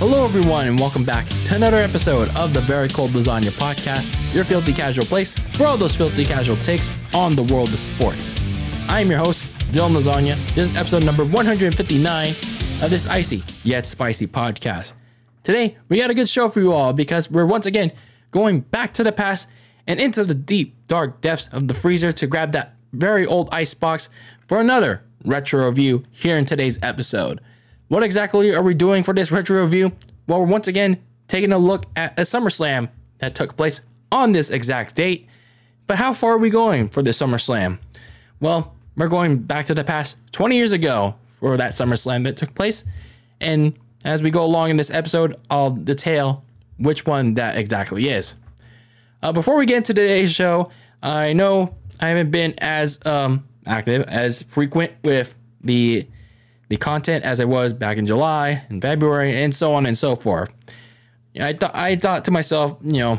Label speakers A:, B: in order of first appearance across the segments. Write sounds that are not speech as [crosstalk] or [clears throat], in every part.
A: Hello, everyone, and welcome back to another episode of the Very Cold Lasagna Podcast, your filthy casual place for all those filthy casual takes on the world of sports. I am your host, Dylan Lasagna. This is episode number 159 of this icy yet spicy podcast. Today, we got a good show for you all because we're once again going back to the past and into the deep, dark depths of the freezer to grab that very old ice box for another retro review here in today's episode. What exactly are we doing for this retro review? Well, we're once again taking a look at a SummerSlam that took place on this exact date. But how far are we going for this SummerSlam? Well, we're going back to the past 20 years ago for that SummerSlam that took place. And as we go along in this episode, I'll detail which one that exactly is. Uh, before we get into today's show, I know I haven't been as um, active, as frequent with the the content as I was back in July and February and so on and so forth. I thought I thought to myself, you know,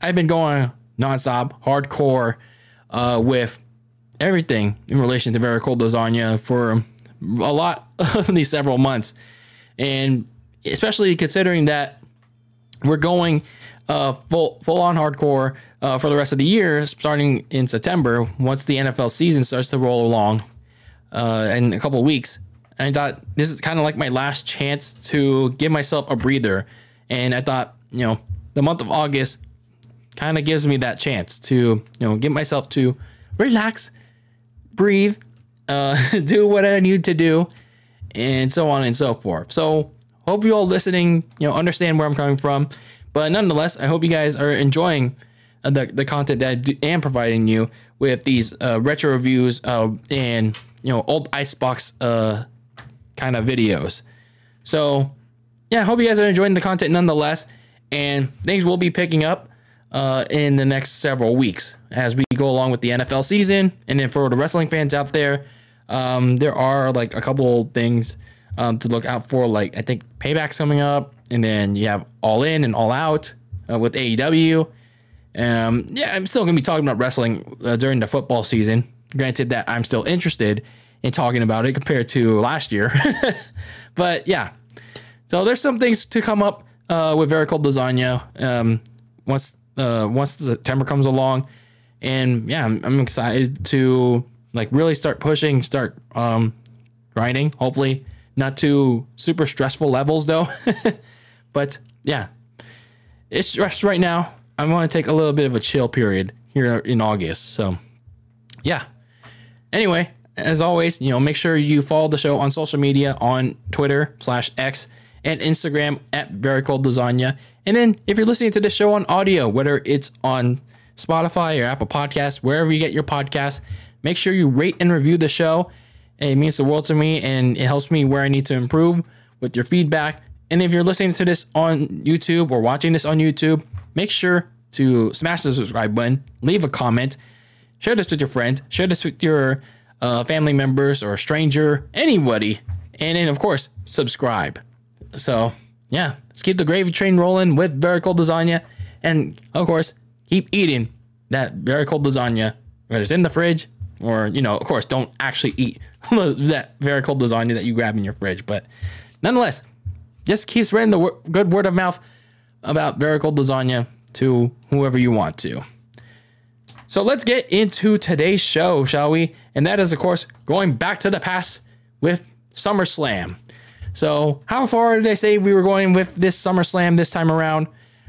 A: I've been going nonstop, hardcore, uh, with everything in relation to very cold lasagna for a lot [laughs] of these several months, and especially considering that we're going uh, full full on hardcore uh, for the rest of the year, starting in September once the NFL season starts to roll along uh, in a couple of weeks. And I thought this is kind of like my last chance to give myself a breather. And I thought, you know, the month of August kind of gives me that chance to, you know, get myself to relax, breathe, uh, [laughs] do what I need to do, and so on and so forth. So hope you all listening, you know, understand where I'm coming from. But nonetheless, I hope you guys are enjoying the, the content that I am providing you with these uh, retro reviews uh, and you know old icebox uh, kind of videos. So, yeah, I hope you guys are enjoying the content nonetheless. And things will be picking up uh, in the next several weeks as we go along with the NFL season. And then for the wrestling fans out there, um, there are like a couple things um, to look out for. Like, I think Payback's coming up. And then you have All In and All Out uh, with AEW. Um, yeah, I'm still going to be talking about wrestling uh, during the football season. Granted that I'm still interested in talking about it compared to last year. [laughs] but yeah, so there's some things to come up uh, with Very Cold Lasagna um, once uh, once September comes along, and yeah, I'm, I'm, excited to like really start pushing, start um, grinding. Hopefully, not to super stressful levels though. [laughs] but yeah, it's stressed right now. I'm going to take a little bit of a chill period here in August. So yeah. Anyway, as always, you know, make sure you follow the show on social media on Twitter slash X and Instagram at Very Cold Lasagna. And then if you're listening to this show on audio, whether it's on Spotify or Apple Podcasts, wherever you get your podcasts, make sure you rate and review the show. It means the world to me and it helps me where I need to improve with your feedback. And if you're listening to this on YouTube or watching this on YouTube, make sure to smash the subscribe button, leave a comment, share this with your friends, share this with your uh, family members or a stranger, anybody. And then, of course, subscribe. So, yeah, let's keep the gravy train rolling with very cold lasagna. And, of course, keep eating that very cold lasagna, whether it's in the fridge or, you know, of course, don't actually eat [laughs] that very cold lasagna that you grab in your fridge. But nonetheless, just keep spreading the good word of mouth about very cold lasagna to whoever you want to. So let's get into today's show, shall we? And that is, of course, going back to the past with SummerSlam. So, how far did I say we were going with this SummerSlam this time around?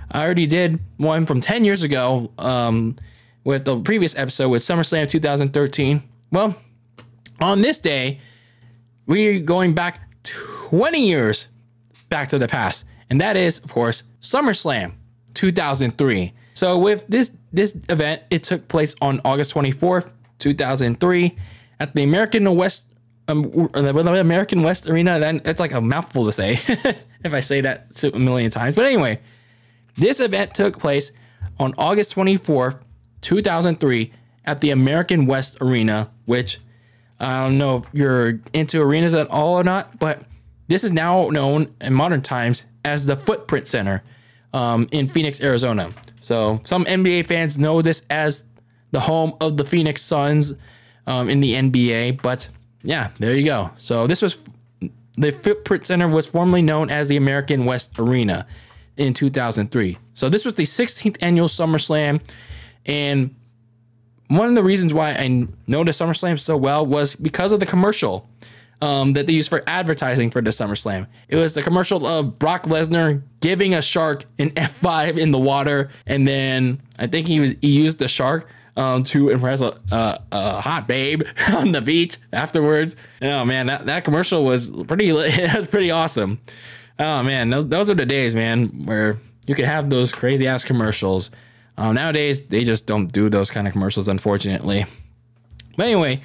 A: I already did one from 10 years ago um, with the previous episode with SummerSlam 2013. Well, on this day, we're going back 20 years back to the past. And that is, of course, SummerSlam 2003. So with this this event, it took place on August 24th, 2003 at the American West um, the American West Arena. Then that's like a mouthful to say [laughs] if I say that a million times. But anyway, this event took place on August 24th, 2003 at the American West Arena, which I don't know if you're into arenas at all or not, but this is now known in modern times as the Footprint Center um, in Phoenix, Arizona. So some NBA fans know this as the home of the Phoenix Suns um, in the NBA. But yeah, there you go. So this was the Footprint Center was formerly known as the American West Arena in 2003. So this was the 16th annual SummerSlam, and one of the reasons why I noticed SummerSlam so well was because of the commercial um, that they used for advertising for the SummerSlam. It was the commercial of Brock Lesnar giving a shark an F5 in the water, and then I think he was he used the shark um, to impress a, a, a, hot babe [laughs] on the beach afterwards. Oh man, that, that commercial was pretty [laughs] it was pretty awesome. Oh man, those, those are the days, man, where you could have those crazy ass commercials. Uh, nowadays, they just don't do those kind of commercials, unfortunately. But anyway,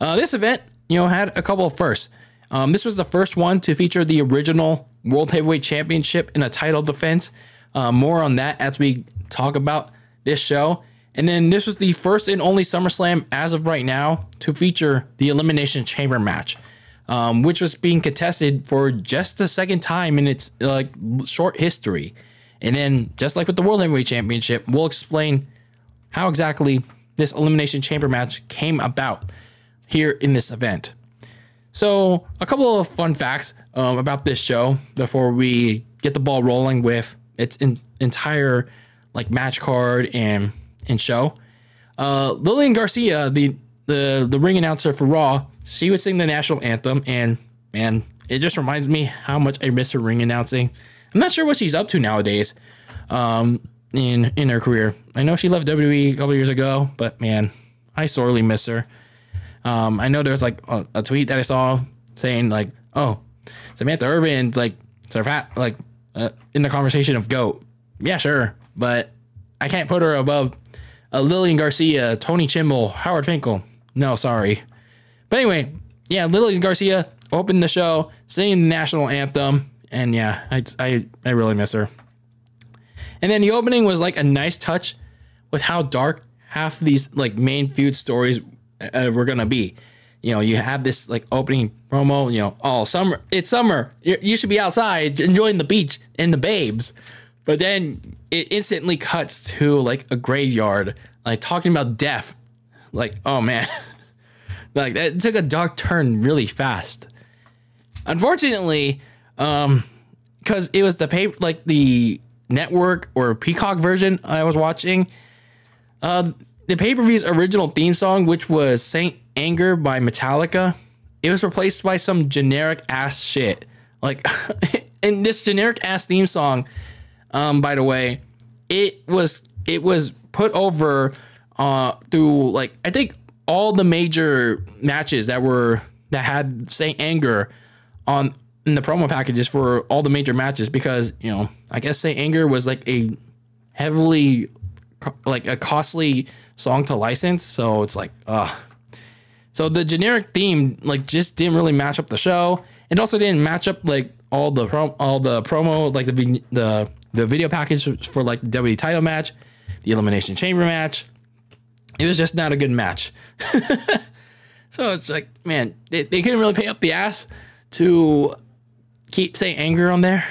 A: uh, this event, you know, had a couple of firsts. Um, this was the first one to feature the original World Heavyweight Championship in a title defense. Uh, more on that as we talk about this show. And then this was the first and only SummerSlam as of right now to feature the Elimination Chamber match, um, which was being contested for just the second time in its like short history. And then, just like with the World Heavyweight Championship, we'll explain how exactly this Elimination Chamber match came about here in this event. So, a couple of fun facts um, about this show before we get the ball rolling with its in, entire like match card and and show. Uh, Lillian Garcia, the the the ring announcer for Raw, she would sing the national anthem, and man, it just reminds me how much I miss her ring announcing. I'm not sure what she's up to nowadays, um, in in her career. I know she left WWE a couple years ago, but man, I sorely miss her. Um, I know there's like a, a, tweet that I saw saying like, "Oh, Samantha Irvin's like surpass like uh, in the conversation of goat." Yeah, sure, but I can't put her above uh, Lillian Garcia, Tony Chimel, Howard Finkel. No, sorry. But anyway, yeah, Lillian Garcia opened the show singing the national anthem, and yeah, I, I, I really miss her. And then the opening was like a nice touch with how dark half these like main feud stories uh, were gonna be. You know, you have this like opening promo. You know, oh summer, it's summer. you you should be outside enjoying the beach and the babes. But then it instantly cuts to like a graveyard, like talking about death. Like, oh man, [laughs] like that took a dark turn really fast. Unfortunately, um, because it was the pay like the network or Peacock version I was watching. Uh, the pay per view's original theme song, which was Saint Anger by Metallica, it was replaced by some generic ass shit. Like, [laughs] and this generic ass theme song, um, by the way, it was it was put over uh through like I think all the major matches that were that had Saint Anger on in the promo packages for all the major matches because you know I guess Saint Anger was like a heavily like a costly song to license, so it's like uh so the generic theme like just didn't really match up the show. It also didn't match up like all the prom- all the promo like the the the video package for like the WWE title match, the Elimination Chamber match. It was just not a good match. [laughs] so it's like, man, they, they couldn't really pay up the ass to keep Saint Anger on there.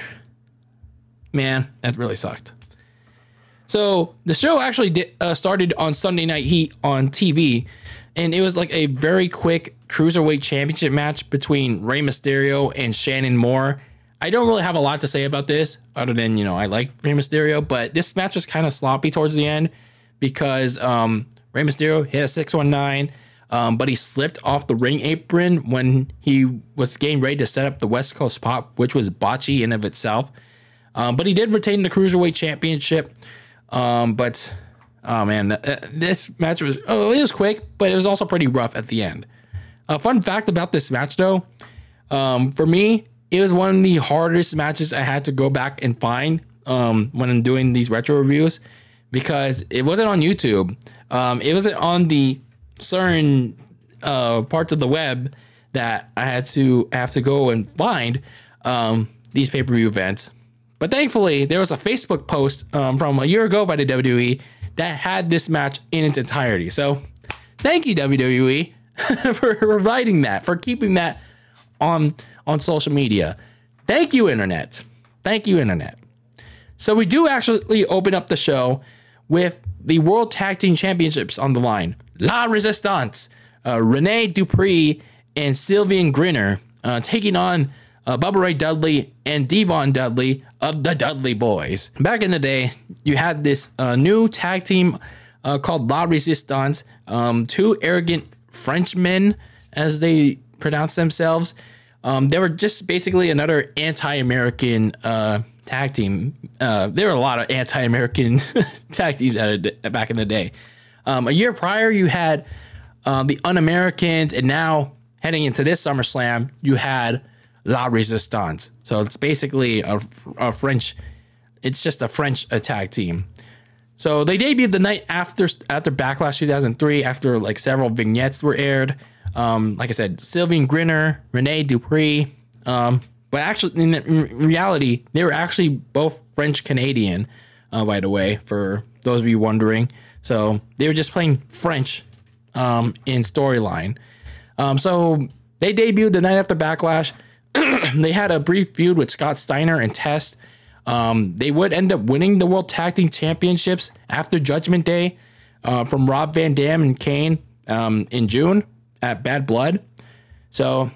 A: Man, that really sucked. So the show actually uh, started on Sunday Night Heat on TV, and it was like a very quick cruiserweight championship match between Rey Mysterio and Shannon Moore. I don't really have a lot to say about this, other than you know I like Rey Mysterio, but this match was kind of sloppy towards the end because um, Rey Mysterio hit a six one nine, um, but he slipped off the ring apron when he was getting ready to set up the West Coast Pop, which was botchy in of itself. Um, but he did retain the cruiserweight championship. Um, but oh man, uh, this match was oh it was quick, but it was also pretty rough at the end. A fun fact about this match though, um, for me, it was one of the hardest matches I had to go back and find um, when I'm doing these retro reviews because it wasn't on YouTube. Um, it wasn't on the certain uh, parts of the web that I had to have to go and find um, these pay per view events. But thankfully, there was a Facebook post um, from a year ago by the WWE that had this match in its entirety. So thank you, WWE, [laughs] for providing that, for keeping that on on social media. Thank you, Internet. Thank you, Internet. So we do actually open up the show with the World Tag Team Championships on the line. La Resistance, uh, Rene Dupree and Sylvain Grenier uh, taking on uh, Bubba Ray Dudley and Devon Dudley of the Dudley Boys. Back in the day, you had this uh, new tag team uh, called La Resistance, um, two arrogant Frenchmen, as they pronounce themselves. Um, they were just basically another anti-American uh, tag team. Uh, there were a lot of anti-American [laughs] tag teams at back in the day. Um, a year prior, you had um, the Un-Americans, and now heading into this SummerSlam, you had La Resistance. So it's basically a, a French. It's just a French attack team. So they debuted the night after after Backlash 2003, after like several vignettes were aired. Um, like I said, Sylvain Grenier, Rene Dupree. Um, but actually, in, in, reality, they were actually both French Canadian, uh, by the way, for those of you wondering. So they were just playing French um, in storyline. Um, so they debuted the night after Backlash. [clears throat] they had a brief feud with Scott Steiner and Test. Um, they would end up winning the World Tag Team Championships after Judgment Day uh, from Rob Van Dam and Kane um, in June at Bad Blood. So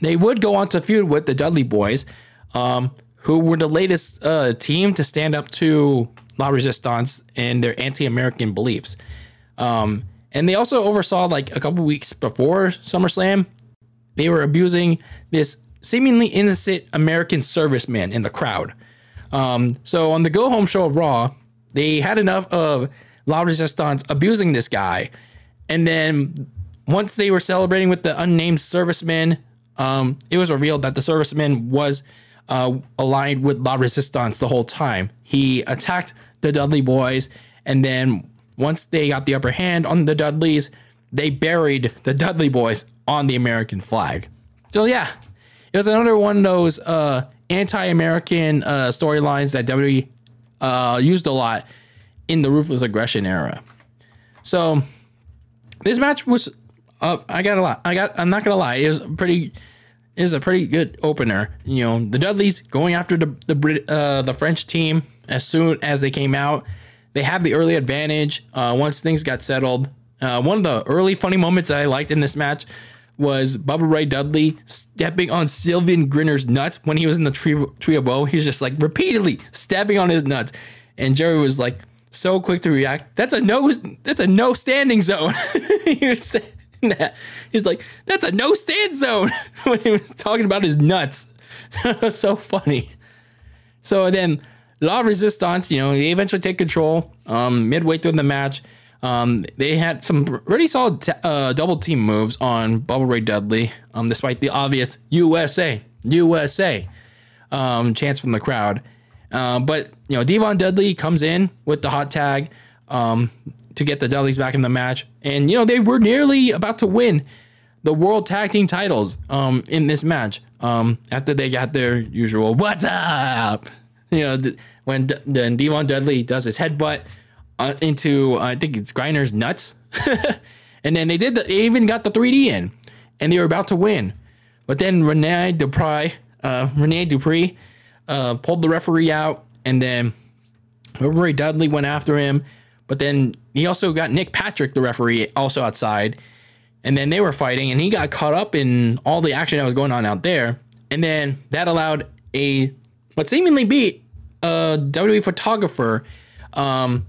A: they would go on to feud with the Dudley Boys, um, who were the latest uh, team to stand up to La Resistance and their anti-American beliefs. Um, and they also oversaw like a couple weeks before SummerSlam, they were abusing this seemingly innocent American serviceman in the crowd. Um, so on the go home show of Raw, they had enough of La Resistance abusing this guy. And then once they were celebrating with the unnamed serviceman, um, it was revealed that the serviceman was uh, aligned with La Resistance the whole time. He attacked the Dudley boys, and then once they got the upper hand on the Dudleys, they buried the Dudley boys on the American flag. So yeah, it was another one of those uh, anti-American uh, storylines that WWE uh, used a lot in the ruthless aggression era. So this match was, I got a lot. I got. I'm not gonna lie. It was pretty. It was a pretty good opener. You know, the Dudleys going after the the Brit, uh, the French team as soon as they came out. They have the early advantage. Uh, once things got settled, uh, one of the early funny moments that I liked in this match was Bubba Ray Dudley stepping on Sylvain Grenier's nuts when he was in the tree, tree of woe. He's just like repeatedly stepping on his nuts. And Jerry was like so quick to react. That's a no that's a no standing zone. [laughs] he was saying that. He's like, that's a no stand zone [laughs] when he was talking about his nuts. that was [laughs] so funny. So then La Resistance, you know, they eventually take control um, midway through the match. Um, they had some pretty solid t- uh, double team moves on Bubba Ray Dudley, um, despite the obvious USA, USA um, from the crowd. Uh, but, you know, Devon Dudley comes in with the hot tag um, to get the Dudleys back in the match. And, you know, they were nearly about to win the World Tag Team titles um, in this match um, after they got their usual, what's up? [laughs] You know, th- when D- then Devon Dudley does his headbutt uh, into I think it's Grenier's nuts, [laughs] and then they did the, they even got the 3D in, and they were about to win, but then Rene Dupree, uh, Rene Dupree, uh, pulled the referee out, and then Ray Dudley went after him, but then he also got Nick Patrick, the referee, also outside, and then they were fighting, and he got caught up in all the action that was going on out there, and then that allowed a what seemingly be a WWE photographer. Um,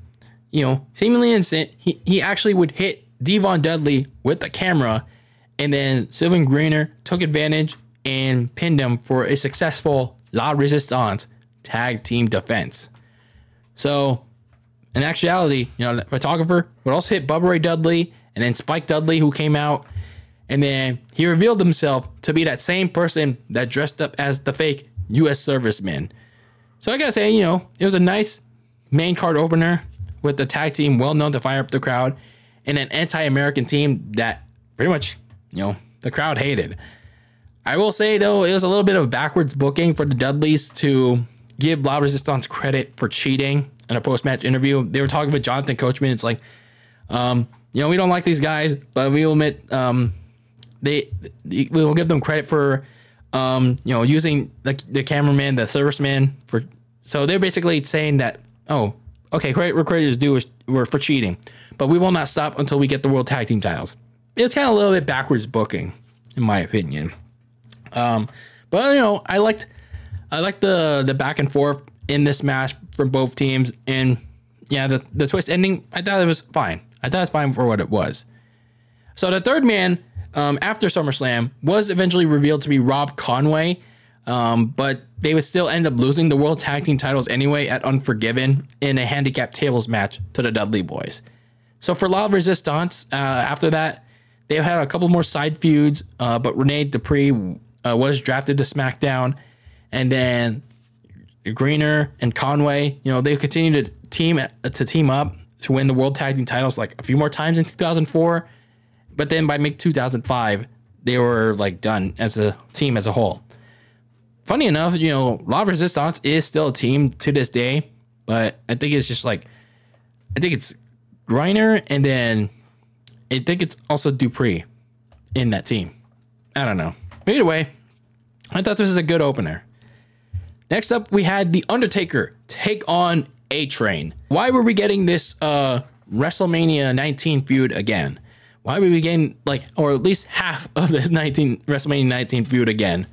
A: you know, seemingly innocent, he, he actually would hit Devon Dudley with the camera, and then Sylvain Grenier took advantage and pinned him for a successful La Resistance tag team defense. So, in actuality, you know, the photographer would also hit Bubba Ray Dudley and then Spike Dudley, who came out, and then he revealed himself to be that same person that dressed up as the fake U.S. serviceman. So I gotta say, you know, it was a nice main card opener with the tag team well known to fire up the crowd and an anti-American team that pretty much, you know, the crowd hated. I will say though, it was a little bit of backwards booking for the Dudleys to give La Resistance credit for cheating in a post-match interview. They were talking with Jonathan Coachman. It's like, um, you know, we don't like these guys, but we will admit um, they, we will give them credit for um, you know, using the, the cameraman, the serviceman for. So they're basically saying that, oh, okay, credit where credit is due for cheating, but we will not stop until we get the World Tag Team titles. It's kind of a little bit backwards booking, in my opinion. Um, But you know, I liked I liked the the back and forth in this match from both teams, and yeah, the the twist ending. I thought it was fine. I thought it was fine for what it was. So the third man um, after SummerSlam was eventually revealed to be Rob Conway, um, but they would still end up losing the World Tag Team titles anyway at Unforgiven in a handicap tables match to the Dudley Boys. So for La Resistance, uh, after that, they had a couple more side feuds, uh, but Rene Dupree uh, was drafted to SmackDown, and then Grenier and Conway, you know, they continued to team to team up to win the World Tag Team titles like a few more times in 2004, but then by mid 2005, they were like done as a team as a whole. Funny enough, you know, La Resistance is still a team to this day, but I think it's just like, I think it's Grenier and then I think it's also Dupree in that team. I don't know. But either way, I thought this was a good opener. Next up, we had The Undertaker take on A Train. Why were we getting this uh, WrestleMania 19 feud again? Why were we getting like, or at least half of this [laughs] 19 WrestleMania 19 feud again?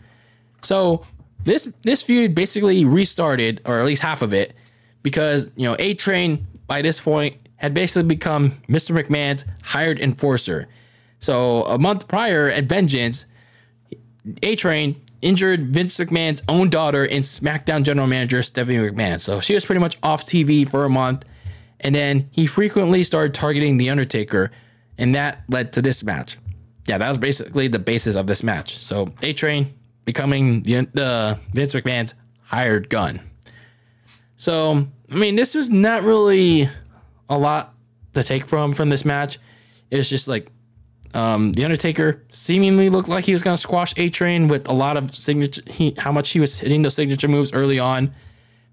A: So this this feud basically restarted, or at least half of it, because you know A Train by this point had basically become Mr. McMahon's hired enforcer. So a month prior at Vengeance, A Train injured Vince McMahon's own daughter and SmackDown general manager Stephanie McMahon. So she was pretty much off TV for a month. And then he frequently started targeting The Undertaker, and that led to this match. Yeah, that was basically the basis of this match. So A Train becoming the, Vince McMahon's hired gun. So, I mean, this was not really a lot to take from from this match. It's just like um, the Undertaker seemingly looked like he was going to squash A Train with a lot of signature. He, how much he was hitting those signature moves early on,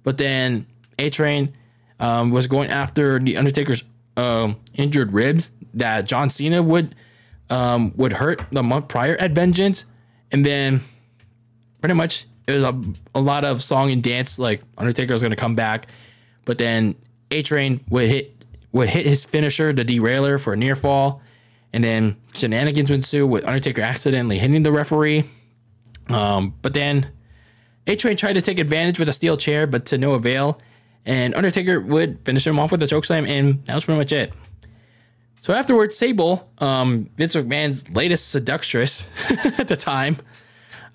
A: but then A Train um, was going after the Undertaker's um, injured ribs that John Cena would um, would hurt the month prior at Vengeance, and then pretty much it was a, a lot of song and dance. Like Undertaker was going to come back, but then A Train would hit would hit his finisher, the derailer, for a near fall. And then shenanigans would ensue with Undertaker accidentally hitting the referee. Um, but then A Train tried to take advantage with a steel chair, but to no avail. And Undertaker would finish him off with a chokeslam, and that was pretty much it. So afterwards, Sable, um, Vince McMahon's latest seductress [laughs] at the time,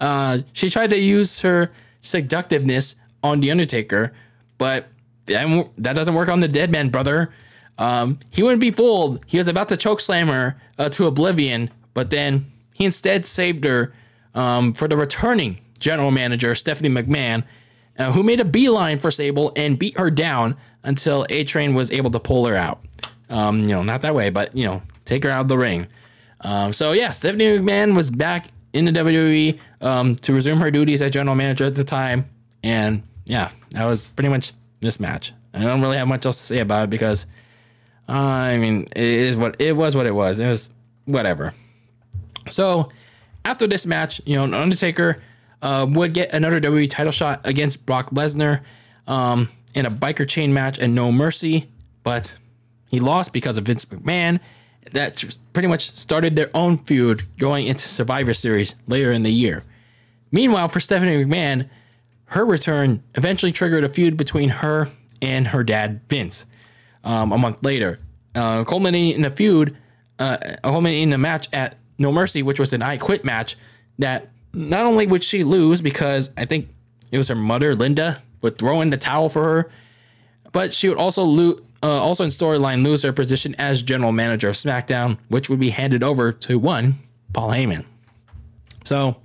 A: uh, she tried to use her seductiveness on The Undertaker, but that, doesn't work on the dead man brother. Um, he wouldn't be fooled. He was about to choke slam her uh, to oblivion, but then he instead saved her um, for the returning general manager, Stephanie McMahon, uh, who made a beeline for Sable and beat her down until A Train was able to pull her out. Um, you know, not that way, but, you know, take her out of the ring. Um, so, yeah, Stephanie McMahon was back in the WWE um, to resume her duties as general manager at the time. And, yeah, that was pretty much this match. I don't really have much else to say about it because uh, I mean, it is what it was. What it was. It was whatever. So after this match, you know, Undertaker uh, would get another WWE title shot against Brock Lesnar um, in a biker chain match and No Mercy, but he lost because of Vince McMahon. That pretty much started their own feud going into Survivor Series later in the year. Meanwhile, for Stephanie McMahon, her return eventually triggered a feud between her and her dad, Vince um, a month later, uh, culminating in a feud, uh, culminating in a match at No Mercy, which was an I Quit match. That not only would she lose because I think it was her mother, Linda, would throw in the towel for her, but she would also lose. Uh, also in storyline, lose her position as general manager of SmackDown, which would be handed over to one Paul Heyman. So,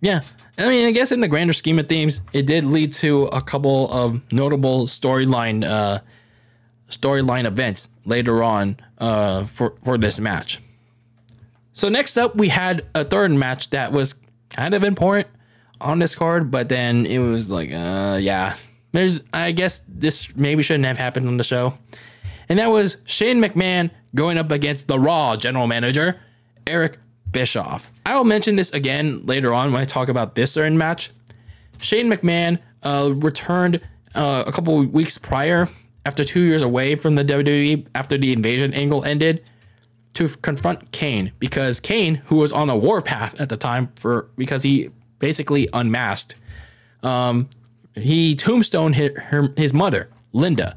A: yeah, I mean, I guess in the grander scheme of things, it did lead to a couple of notable storyline uh, storyline events later on uh, for for this match. So next up, we had a third match that was kind of important on this card, but then it was like, uh, yeah, there's. I guess this maybe shouldn't have happened on the show, and that was Shane McMahon going up against the Raw general manager Eric Bischoff. I will mention this again later on when I talk about this certain match. Shane McMahon uh, returned uh, a couple weeks prior after two years away from the WWE after the invasion angle ended to confront Kane because Kane, who was on a warpath at the time for because he basically unmasked. Um, he tombstone his, her, his mother, Linda.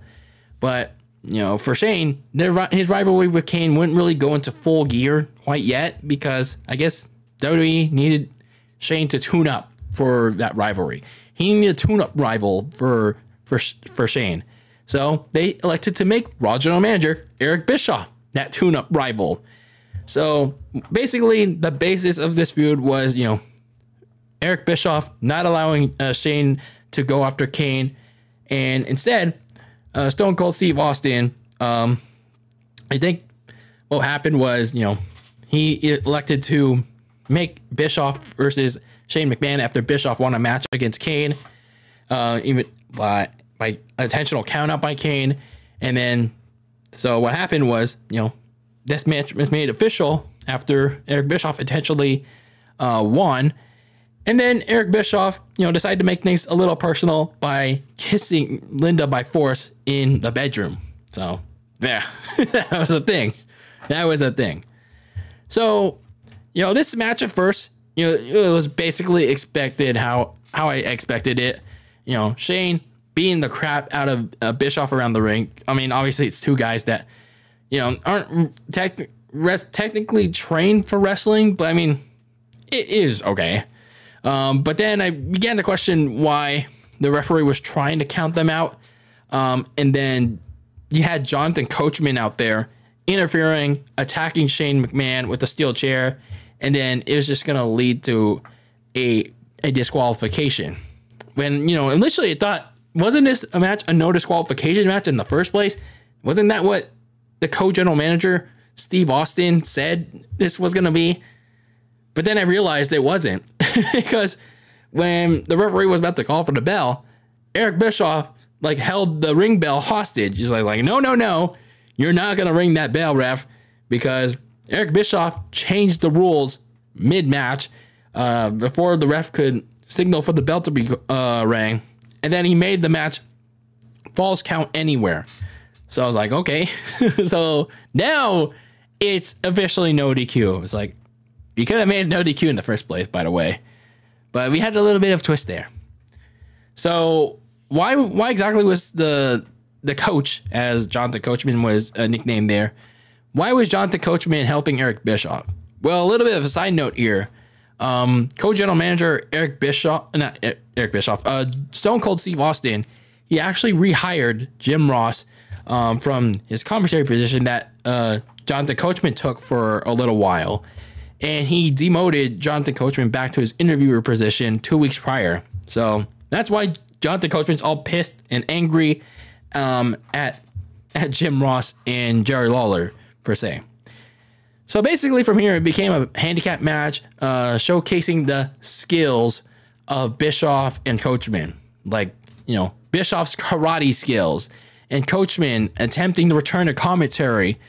A: But, you know, for Shane, their, his rivalry with Kane wouldn't really go into full gear quite yet because I guess WWE needed Shane to tune up for that rivalry. He needed a tune up rival for, for, for Shane. So they elected to make Raw General Manager Eric Bischoff that tune up rival. So basically, the basis of this feud was, you know, Eric Bischoff not allowing uh, Shane to go after Kane, and instead, uh, Stone Cold Steve Austin. Um, I think what happened was, you know, he elected to make Bischoff versus Shane McMahon after Bischoff won a match against Kane, uh, even by by intentional count out by Kane, and then so what happened was, you know, this match was made official after Eric Bischoff intentionally uh, won. And then Eric Bischoff, you know, decided to make things a little personal by kissing Linda by force in the bedroom. So, yeah, [laughs] that was a thing. That was a thing. So, you know, this match at first, you know, it was basically expected how how I expected it. You know, Shane beating the crap out of uh, Bischoff around the ring. I mean, obviously it's two guys that you know aren't tech, res- technically trained for wrestling, but I mean, it is okay. Um, but then I began to question why the referee was trying to count them out. Um, and then you had Jonathan Coachman out there interfering, attacking Shane McMahon with the steel chair, and then it was just going to lead to a a disqualification. When you know initially I thought wasn't this a match a no disqualification match in the first place? Wasn't that what the co-general manager Steve Austin said this was going to be? But then I realized it wasn't [laughs] because when the referee was about to call for the bell, Eric Bischoff like held the ring bell hostage. He's like, no, no, no, you're not going to ring that bell, ref, because Eric Bischoff changed the rules mid match uh, before the ref could signal for the bell to be uh, rang and then he made the match falls count anywhere. So I was like, okay. [laughs] so now it's officially no DQ. It was like, you could have made no DQ in the first place, by the way. But we had a little bit of twist there. So why why exactly was the the coach, as Jonathan Coachman was a nickname there, why was Jonathan Coachman helping Eric Bischoff? Well, a little bit of a side note here. Um, co-general manager Eric Bischoff, not Eric Bischoff, uh, Stone Cold Steve Austin, he actually rehired Jim Ross um, from his commissary position that uh, Jonathan Coachman took for a little while, and he demoted Jonathan Coachman back to his interviewer position two weeks prior. So that's why Jonathan Coachman's all pissed and angry um, at [laughs] at Jim Ross and Jerry Lawler per se. So basically, from here, it became a handicap match uh, showcasing the skills of Bischoff and Coachman. Like, you know, Bischoff's [laughs] karate skills and Coachman attempting to return to commentary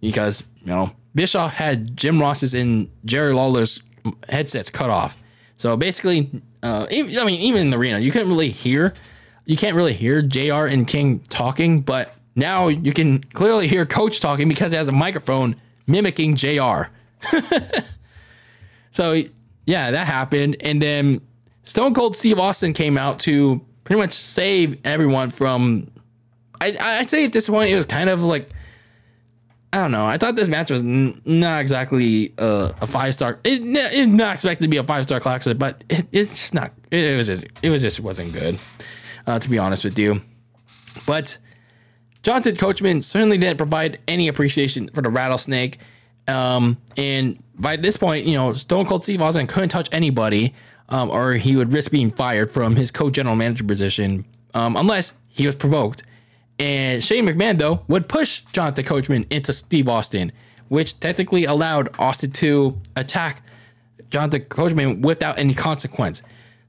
A: because, you know, Bischoff had Jim Ross's and Jerry Lawler's headsets cut off. So basically, uh, I mean, even in the arena, you couldn't really hear, you can't really hear JR and King talking, but now you can clearly hear Coach talking because he has a microphone mimicking JR. [laughs] so yeah, that happened. And then Stone Cold Steve Austin came out to pretty much save everyone from. I, I'd say at this point it was kind of like I don't know. I thought this match was n- not exactly uh, a five star. It, it's not expected to be a five star classic, but it, it's just not. It, it, was just. It was just wasn't good, uh, to be honest with you. But Jonathan Coachman certainly didn't provide any appreciation for the rattlesnake. Um, and by this point, you know, Stone Cold Steve Austin couldn't touch anybody, um, or he would risk being fired from his co-general manager position, um, unless he was provoked. And Shane McMahon, though, would push Jonathan Coachman into Steve Austin, which technically allowed Austin to attack Jonathan Coachman without any consequence.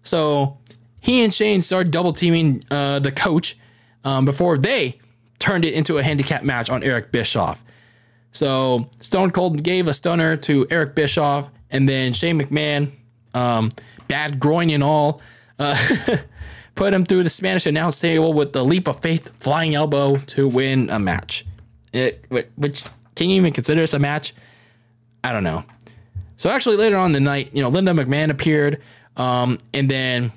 A: So he and Shane started double teaming uh, the coach um, before they turned it into a handicap match on Eric Bischoff. So Stone Cold gave a stunner to Eric Bischoff, and then Shane McMahon, um, bad groin and all, uh, [laughs] put him through the Spanish announce table with the leap of faith flying elbow to win a match. It, which can you even consider this a match? I don't know. So actually, later on the night, you know, Linda McMahon appeared Um, and then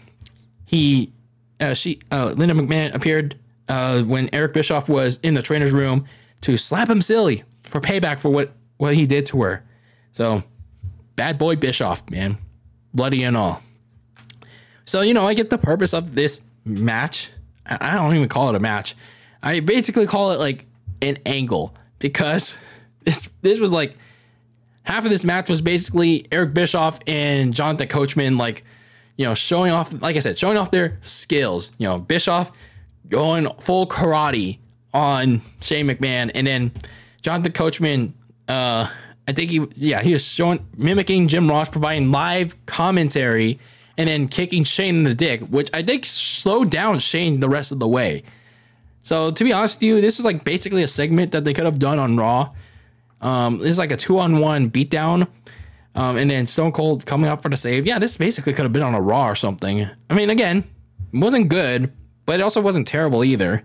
A: he, uh, she, uh, Linda McMahon appeared uh, when Eric Bischoff was in the trainer's room to slap him silly for payback for what what he did to her. So, bad boy Bischoff, man, bloody and all. So you know, I get the purpose of this match. I don't even call it a match. I basically call it like an angle because [laughs] this this was like half of this match was basically Eric Bischoff and Jonathan Coachman like you know showing off like I said showing off their skills. You know, Bischoff going full karate on Shane McMahon and then Jonathan Coachman uh I think he yeah, he was showing mimicking Jim Ross providing live commentary and then kicking Shane in the dick, which I think slowed down Shane the rest of the way. So to be honest with you, this is like basically a segment that they could have done on Raw. Um, this is like a two on one beatdown. Um, and then Stone Cold coming up for the save. Yeah, this basically could have been on a Raw or something. I mean, again, it wasn't good, but it also wasn't terrible either.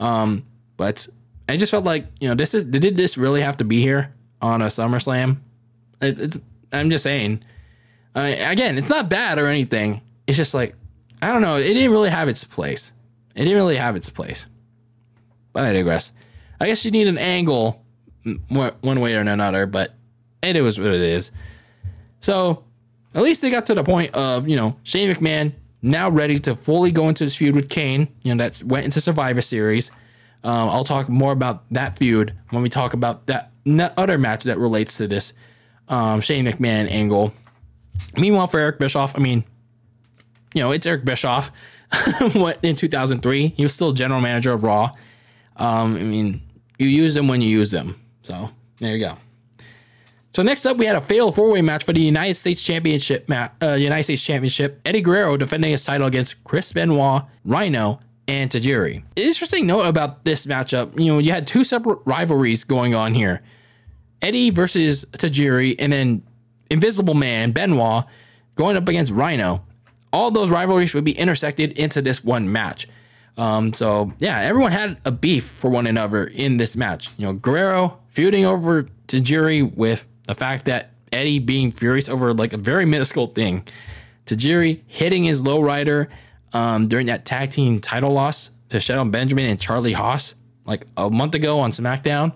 A: Um, but I just felt like, you know, this is did this really have to be here on a SummerSlam? It, it's I'm just saying. Uh, again, it's not bad or anything. It's just like I don't know. It didn't really have its place. It didn't really have its place. But I digress. I guess you need an angle one way or another, but it was what it is. So at least they got to the point of, you know, Shane McMahon now ready to fully go into his feud with Kane. You know, that went into Survivor Series. Um, I'll talk more about that feud when we talk about that other match that relates to this um, Shane McMahon angle. Meanwhile, for Eric Bischoff, I mean, you know, it's Eric Bischoff. [laughs] what in 2003, he was still general manager of Raw. Um, I mean, you use them when you use them. So there you go. So next up, we had a fatal four-way match for the United States Championship. Ma- uh, United States Championship. Eddie Guerrero defending his title against Chris Benoit, Rhino, and Tajiri. Interesting note about this matchup. You know, you had two separate rivalries going on here. Eddie versus Tajiri, and then Invisible Man Benoit going up against Rhino. All those rivalries would be intersected into this one match. Um, so yeah, everyone had a beef for one another in this match. You know, Guerrero feuding over to Tajiri with the fact that Eddie being furious over like a very minuscule thing. Tajiri hitting his lowrider um, during that tag team title loss to Shelton Benjamin and Charlie Haas like a month ago on SmackDown.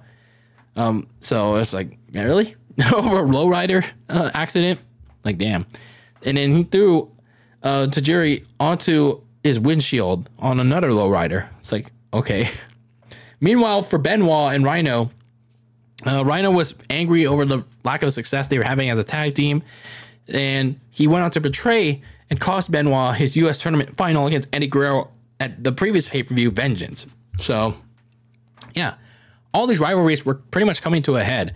A: Um, so it's like, really? [laughs] over a lowrider uh, accident? Like, damn. And then he threw uh, Tajiri onto his windshield on another lowrider. It's like, okay. [laughs] Meanwhile, for Benoit and Rhino, uh, Rhino was angry over the lack of success they were having as a tag team, and he went on to betray and cost Benoit his U.S. tournament final against Eddie Guerrero at the previous pay per view Vengeance. So, yeah, all these rivalries were pretty much coming to a head,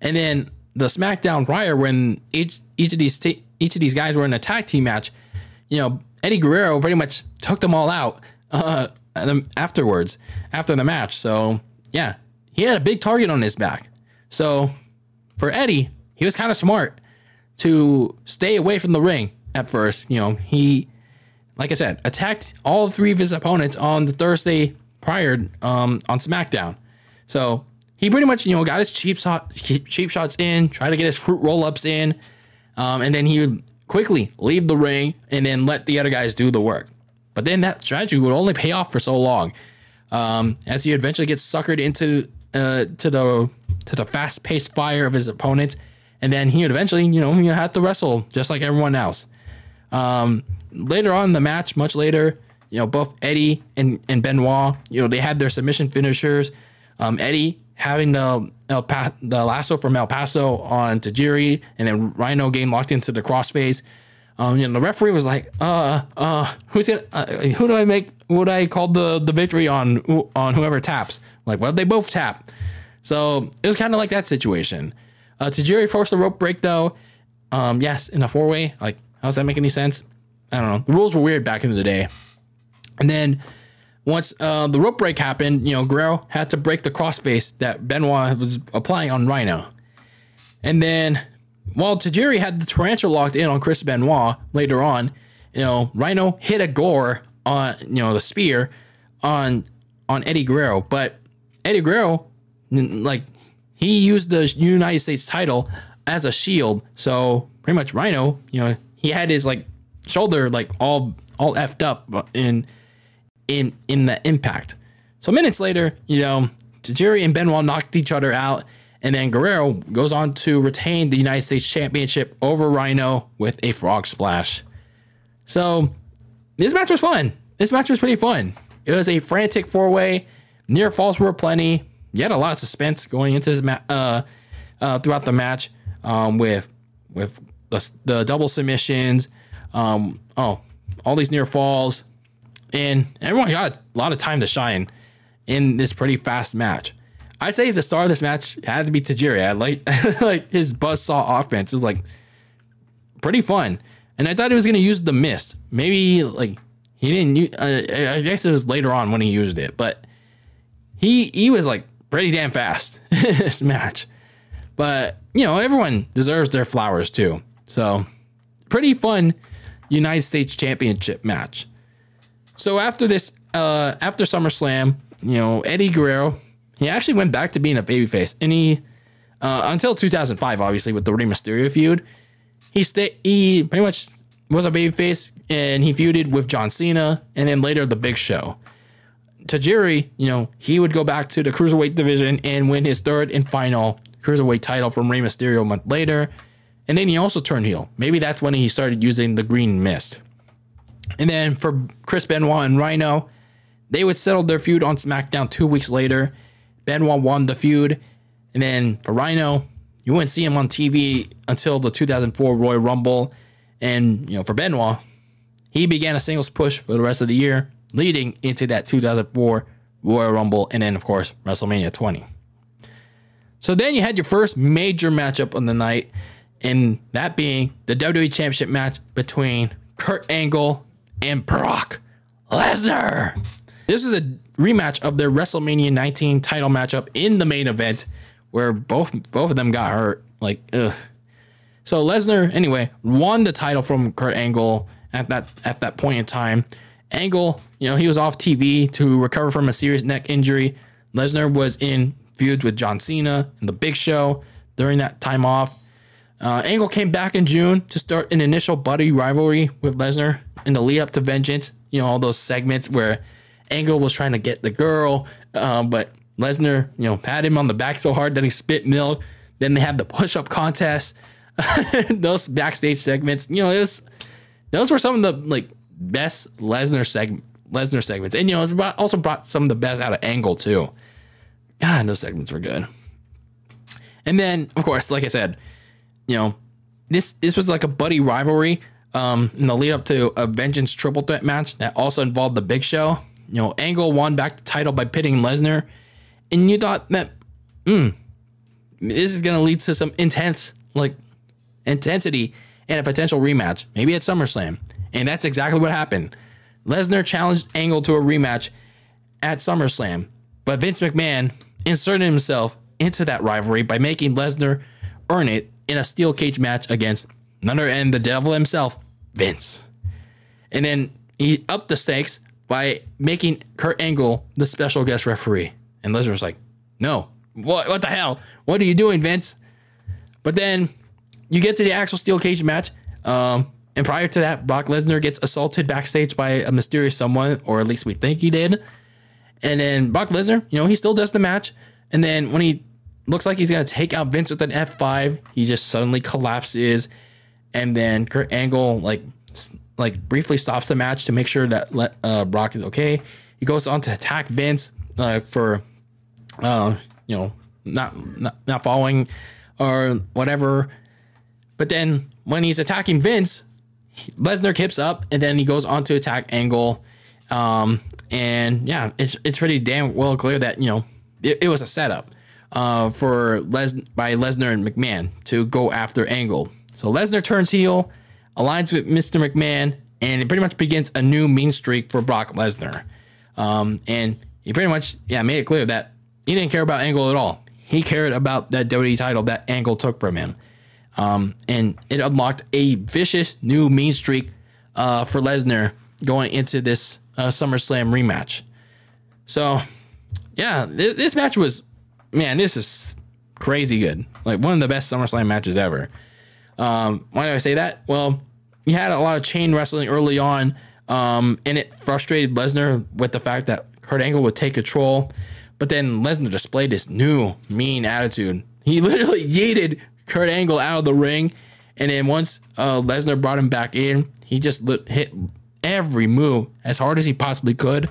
A: and then the SmackDown prior, when each each of these t- each of these guys were in a tag team match, you know, Eddie Guerrero pretty much took them all out uh, afterwards after the match. So yeah, he had a big target on his back. So for Eddie, he was kind of smart to stay away from the ring at first. You know, he, like I said, attacked all three of his opponents on the Thursday prior um, on SmackDown. So he pretty much, you know, got his cheap shot, cheap shots in, tried to get his fruit roll ups in, um, and then he would quickly leave the ring and then let the other guys do the work. But then that strategy would only pay off for so long, um, as he eventually gets suckered into uh, to the to the fast paced fire of his opponents, and then he would eventually, you know, you have to wrestle just like everyone else. Um, later on in the match, much later, you know, both Eddie and, and Benoit, you know, they had their submission finishers. Um, Eddie having the El pa- the lasso from El Paso on Tajiri, and then Rhino game locked into the crossface. Um, you know, the referee was like, uh, uh, who's gonna, uh, who do I make, what I call the, the victory on, on whoever taps? Like, well, they both tap. So it was kind of like that situation. Uh, Tajiri forced the rope break though. Um, yes, in a four way. Like, how does that make any sense? I don't know. The rules were weird back in the day. And then once uh, the rope break happened, you know, Guerrero had to break the crossface that Benoit was applying on Rhino. And then while Tajiri had the tarantula locked in on Chris Benoit later on, you know, Rhino hit a gore on, you know, the spear on on Eddie Guerrero. But Eddie Guerrero, like, he used the United States title as a shield. So pretty much Rhino, you know, he had his like shoulder like all all effed up in in in the impact. So minutes later, you know, Tajiri and Benoit knocked each other out, and then Guerrero goes on to retain the United States Championship over Rhino with a frog splash. So this match was fun. This match was pretty fun. It was a frantic four way. Near falls were plenty. You had a lot of suspense going into this match uh, uh, throughout the match um, with with the, the double submissions. Um, oh, all these near falls, and everyone got a lot of time to shine in this pretty fast match. I'd say the star of this match had to be Tajiri. I like [laughs] like his buzzsaw offense. It was like pretty fun, and I thought he was gonna use the mist. Maybe like he didn't. Use, uh, I guess it was later on when he used it, but he he was like pretty damn fast [laughs] this match. But you know, everyone deserves their flowers too. So pretty fun United States Championship match. So after this, uh, after SummerSlam, you know, Eddie Guerrero, he actually went back to being a babyface, and he uh, until 2005, obviously with the Rey Mysterio feud, he stayed. He pretty much was a babyface, and he feuded with John Cena, and then later the Big Show. Tajiri, you know, he would go back to the cruiserweight division and win his third and final cruiserweight title from Rey Mysterio a month later. And then he also turned heel. Maybe that's when he started using the green mist. And then for Chris Benoit and Rhino, they would settle their feud on SmackDown two weeks later. Benoit won the feud. And then for Rhino, you wouldn't see him on TV until the 2004 Royal Rumble. And, you know, for Benoit, he began a singles push for the rest of the year, leading into that 2004 Royal Rumble and then, of course, WrestleMania 20. So then you had your first major matchup on the night, and that being the WWE Championship match between Kurt Angle and Brock Lesnar. This is a rematch of their WrestleMania 19 title matchup in the main event, where both both of them got hurt. Like, ugh. So Lesnar, anyway, won the title from Kurt Angle at that at that point in time. Angle, you know, he was off TV to recover from a serious neck injury. Lesnar was in feuds with John Cena and The Big Show during that time off. Uh, Angle came back in June to start an initial buddy rivalry with Lesnar in the lead up to Vengeance. You know, all those segments where Angle was trying to get the girl, uh, but Lesnar, you know, pat him on the back so hard that he spit milk. Then they had the push up contest. [laughs] those backstage segments, you know, it was those were some of the like best Lesnar seg Lesnar segments, and you know, it also brought some of the best out of Angle too. God, those segments were good. And then, of course, like I said, you know, this this was like a buddy rivalry um, in the lead up to a Vengeance triple threat match that also involved the Big Show. You know, Angle won back the title by pitting Lesnar, and you thought that, hmm, this is gonna lead to some intense like intensity and a potential rematch, maybe at SummerSlam. And that's exactly what happened. Lesnar challenged Angle to a rematch at SummerSlam, but Vince McMahon inserted himself into that rivalry by making Lesnar earn it in a steel cage match against none other than the devil himself, Vince. And then he upped the stakes by making Kurt Angle the special guest referee. And Lesnar's like, no, what, what the hell? What are you doing, Vince? But then you get to the actual steel cage match. Um, and prior to that, Brock Lesnar gets assaulted backstage by a mysterious someone, or at least we think he did. And then Brock Lesnar, you know, he still does the match. And then when he looks like he's gonna take out Vince with an F5, he just suddenly collapses. And then Kurt Angle like like briefly stops the match to make sure that uh, Brock is okay. He goes on to attack Vince uh, for uh, you know not, not not following or whatever. But then when he's attacking Vince, Lesnar kips up and then he goes on to attack Angle. Um, and yeah, it's it's pretty damn well clear that you know it, it was a setup uh, for Les by Lesnar and McMahon to go after Angle. So Lesnar turns heel, aligns with Mr. McMahon, and it pretty much begins a new mean streak for Brock Lesnar. Um, and he pretty much yeah made it clear that he didn't care about Angle at all. He cared about that WWE title that Angle took from him. Um, and it unlocked a vicious new mean streak uh, for Lesnar going into this uh, SummerSlam rematch. So, yeah, th- this match was, man, this is crazy good. Like one of the best SummerSlam matches ever. Um, why do I say that? Well, he had a lot of chain wrestling early on, um, and it frustrated Lesnar with the fact that Kurt Angle would take control. But then Lesnar displayed this new mean attitude. He [laughs] literally yeeted Kurt Angle out of the ring, and then once uh, Lesnar brought him back in, he just lit, hit every move as hard as he possibly could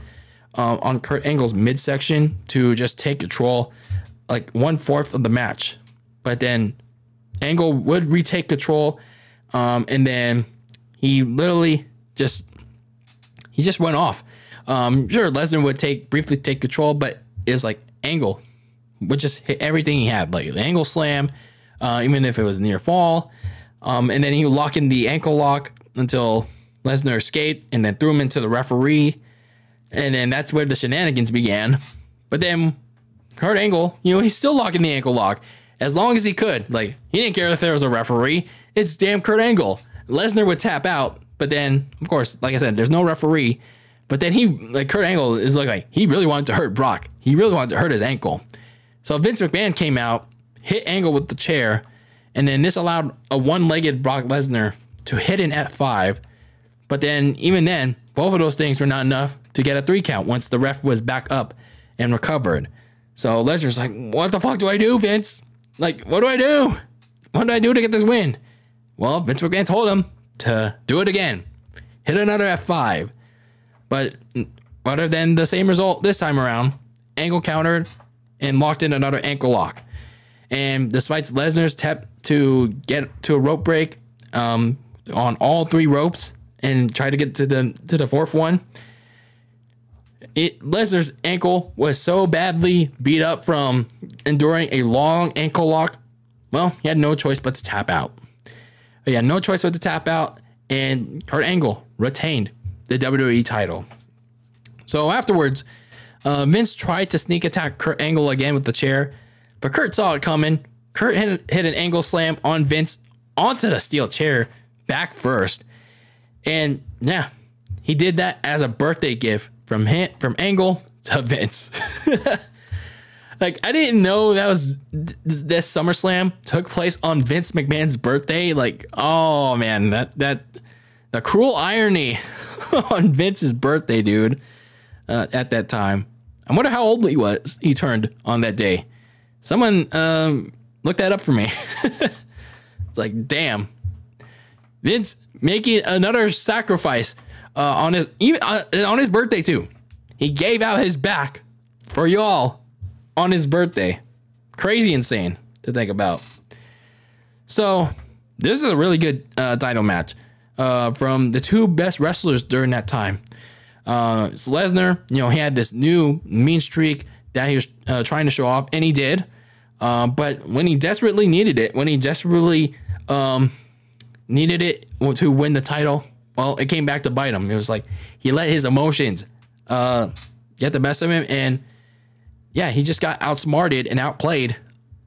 A: uh, on Kurt Angle's midsection to just take control, like one fourth of the match. But then Angle would retake control, um, and then he literally just he just went off. Um, sure, Lesnar would take briefly take control, but it's like Angle would just hit everything he had, like angle slam, uh, even if it was near fall, um, and then he would lock in the ankle lock until Lesnar escaped, and then threw him into the referee, and then that's where the shenanigans began. But then Kurt Angle, you know, he's still locking the ankle lock as long as he could. Like he didn't care if there was a referee. It's damn Kurt Angle. Lesnar would tap out, but then of course, like I said, there's no referee. But then he like Kurt Angle is like, like he really wanted to hurt Brock. He really wanted to hurt his ankle. So Vince McMahon came out, hit Angle with the chair, and then this allowed a one-legged Brock Lesnar to hit an F5. But then even then, both of those things were not enough to get a three count once the ref was back up and recovered. So Lesnar's like, what the fuck do I do, Vince? Like, what do I do? What do I do to get this win? Well, Vince McMahon told him to do it again. Hit another F5. But other than the same result this time around, Angle countered and locked in another ankle lock. And despite Lesnar's attempt to get to a rope break um, on all three ropes and try to get to the to the fourth one, it Lesnar's ankle was so badly beat up from enduring a long ankle lock. Well, he had no choice but to tap out. He had no choice but to tap out, and Kurt Angle retained the WWE title. So afterwards, uh, Vince tried to sneak attack Kurt Angle again with the chair, but Kurt saw it coming. Kurt hit, hit an angle slam on Vince onto the steel chair back first. And yeah, he did that as a birthday gift from him, from Angle to Vince. [laughs] like I didn't know that was this SummerSlam took place on Vince McMahon's birthday. Like, oh man, that that the cruel irony [laughs] on Vince's birthday, dude. Uh, at that time, I wonder how old he was. He turned on that day. Someone um, look that up for me. [laughs] it's like, damn, Vince making another sacrifice uh, on his even uh, on his birthday too. He gave out his back for y'all on his birthday. Crazy insane to think about. So this is a really good uh, title match uh, from the two best wrestlers during that time. Uh, so Lesnar, you know, he had this new mean streak that he was uh, trying to show off, and he did. Uh, but when he desperately needed it, when he desperately um, needed it to win the title, well, it came back to bite him. It was like he let his emotions uh, get the best of him, and yeah, he just got outsmarted and outplayed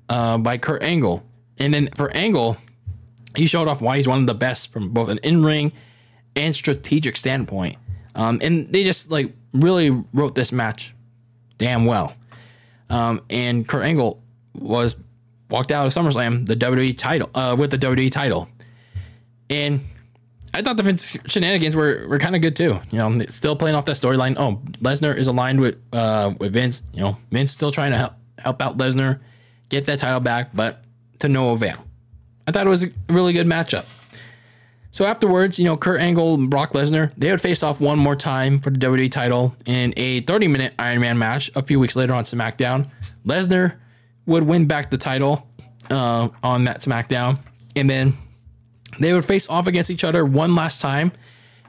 A: uh, by Kurt Angle. And then for Angle, he showed off why he's one of the best from both an in-ring and strategic standpoint. Um, and they just like really wrote this match damn well. Um, and Kurt Angle was walked out of SummerSlam the WWE title uh, with the WWE title, and I thought the Vince shenanigans were, were kind of good too. You know, still playing off that storyline. Oh, Lesnar is aligned with uh, with Vince. You know, Vince still trying to help help out Lesnar get that title back, but to no avail. I thought it was a really good matchup. So afterwards, you know, Kurt Angle and Brock Lesnar, they would face off one more time for the WWE title in a 30 minute Iron Man match a few weeks later on SmackDown. Lesnar would win back the title uh, on that SmackDown. And then they would face off against each other one last time.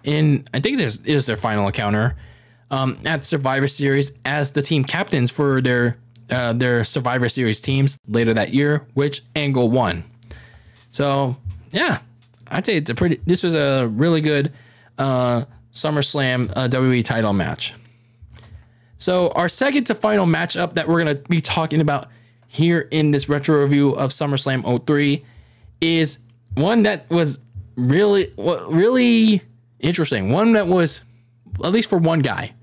A: And I think this is their final encounter um, at Survivor Series as the team captains for their uh, their Survivor Series teams later that year, which Angle won. So yeah, I'd say it's a pretty. This was a really good uh, SummerSlam uh, WWE title match. So our second to final matchup that we're gonna be talking about here in this retro review of SummerSlam 03 is one that was really, really interesting. One that was at least for one guy,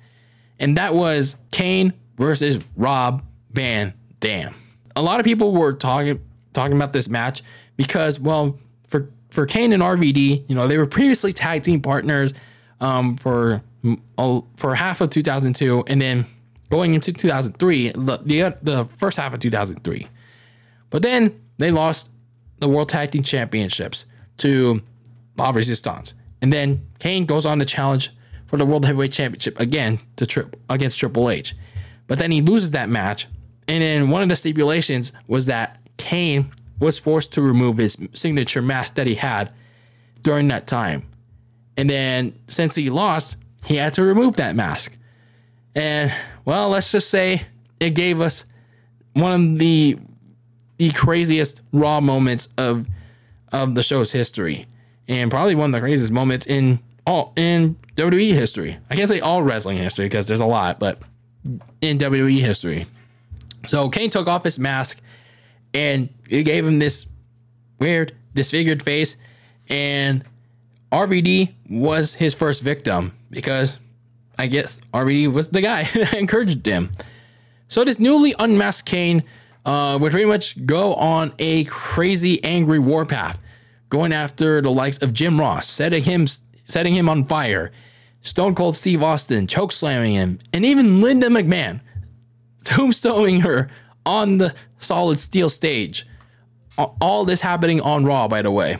A: and that was Kane versus Rob Van Dam. A lot of people were talking talking about this match because, well, for for Kane and RVD, you know, they were previously tag team partners um, for for half of 2002, and then going into 2003, the, the the first half of 2003. But then they lost the World Tag Team Championships to La Resistance, and then Kane goes on to challenge for the World Heavyweight Championship again to trip against Triple H. But then he loses that match, and then one of the stipulations was that Kane was forced to remove his signature mask that he had during that time. And then since he lost, he had to remove that mask. And well, let's just say it gave us one of the the craziest raw moments of of the show's history. And probably one of the craziest moments in all in WWE history. I can't say all wrestling history because there's a lot, but in WWE history. So Kane took off his mask and it gave him this weird disfigured face and RVD was his first victim because I guess RVD was the guy [laughs] that encouraged him. So this newly unmasked Kane uh, would pretty much go on a crazy angry warpath, going after the likes of Jim Ross, setting him setting him on fire, Stone Cold Steve Austin choke slamming him, and even Linda McMahon tombstoning her on the solid steel stage. All this happening on Raw, by the way.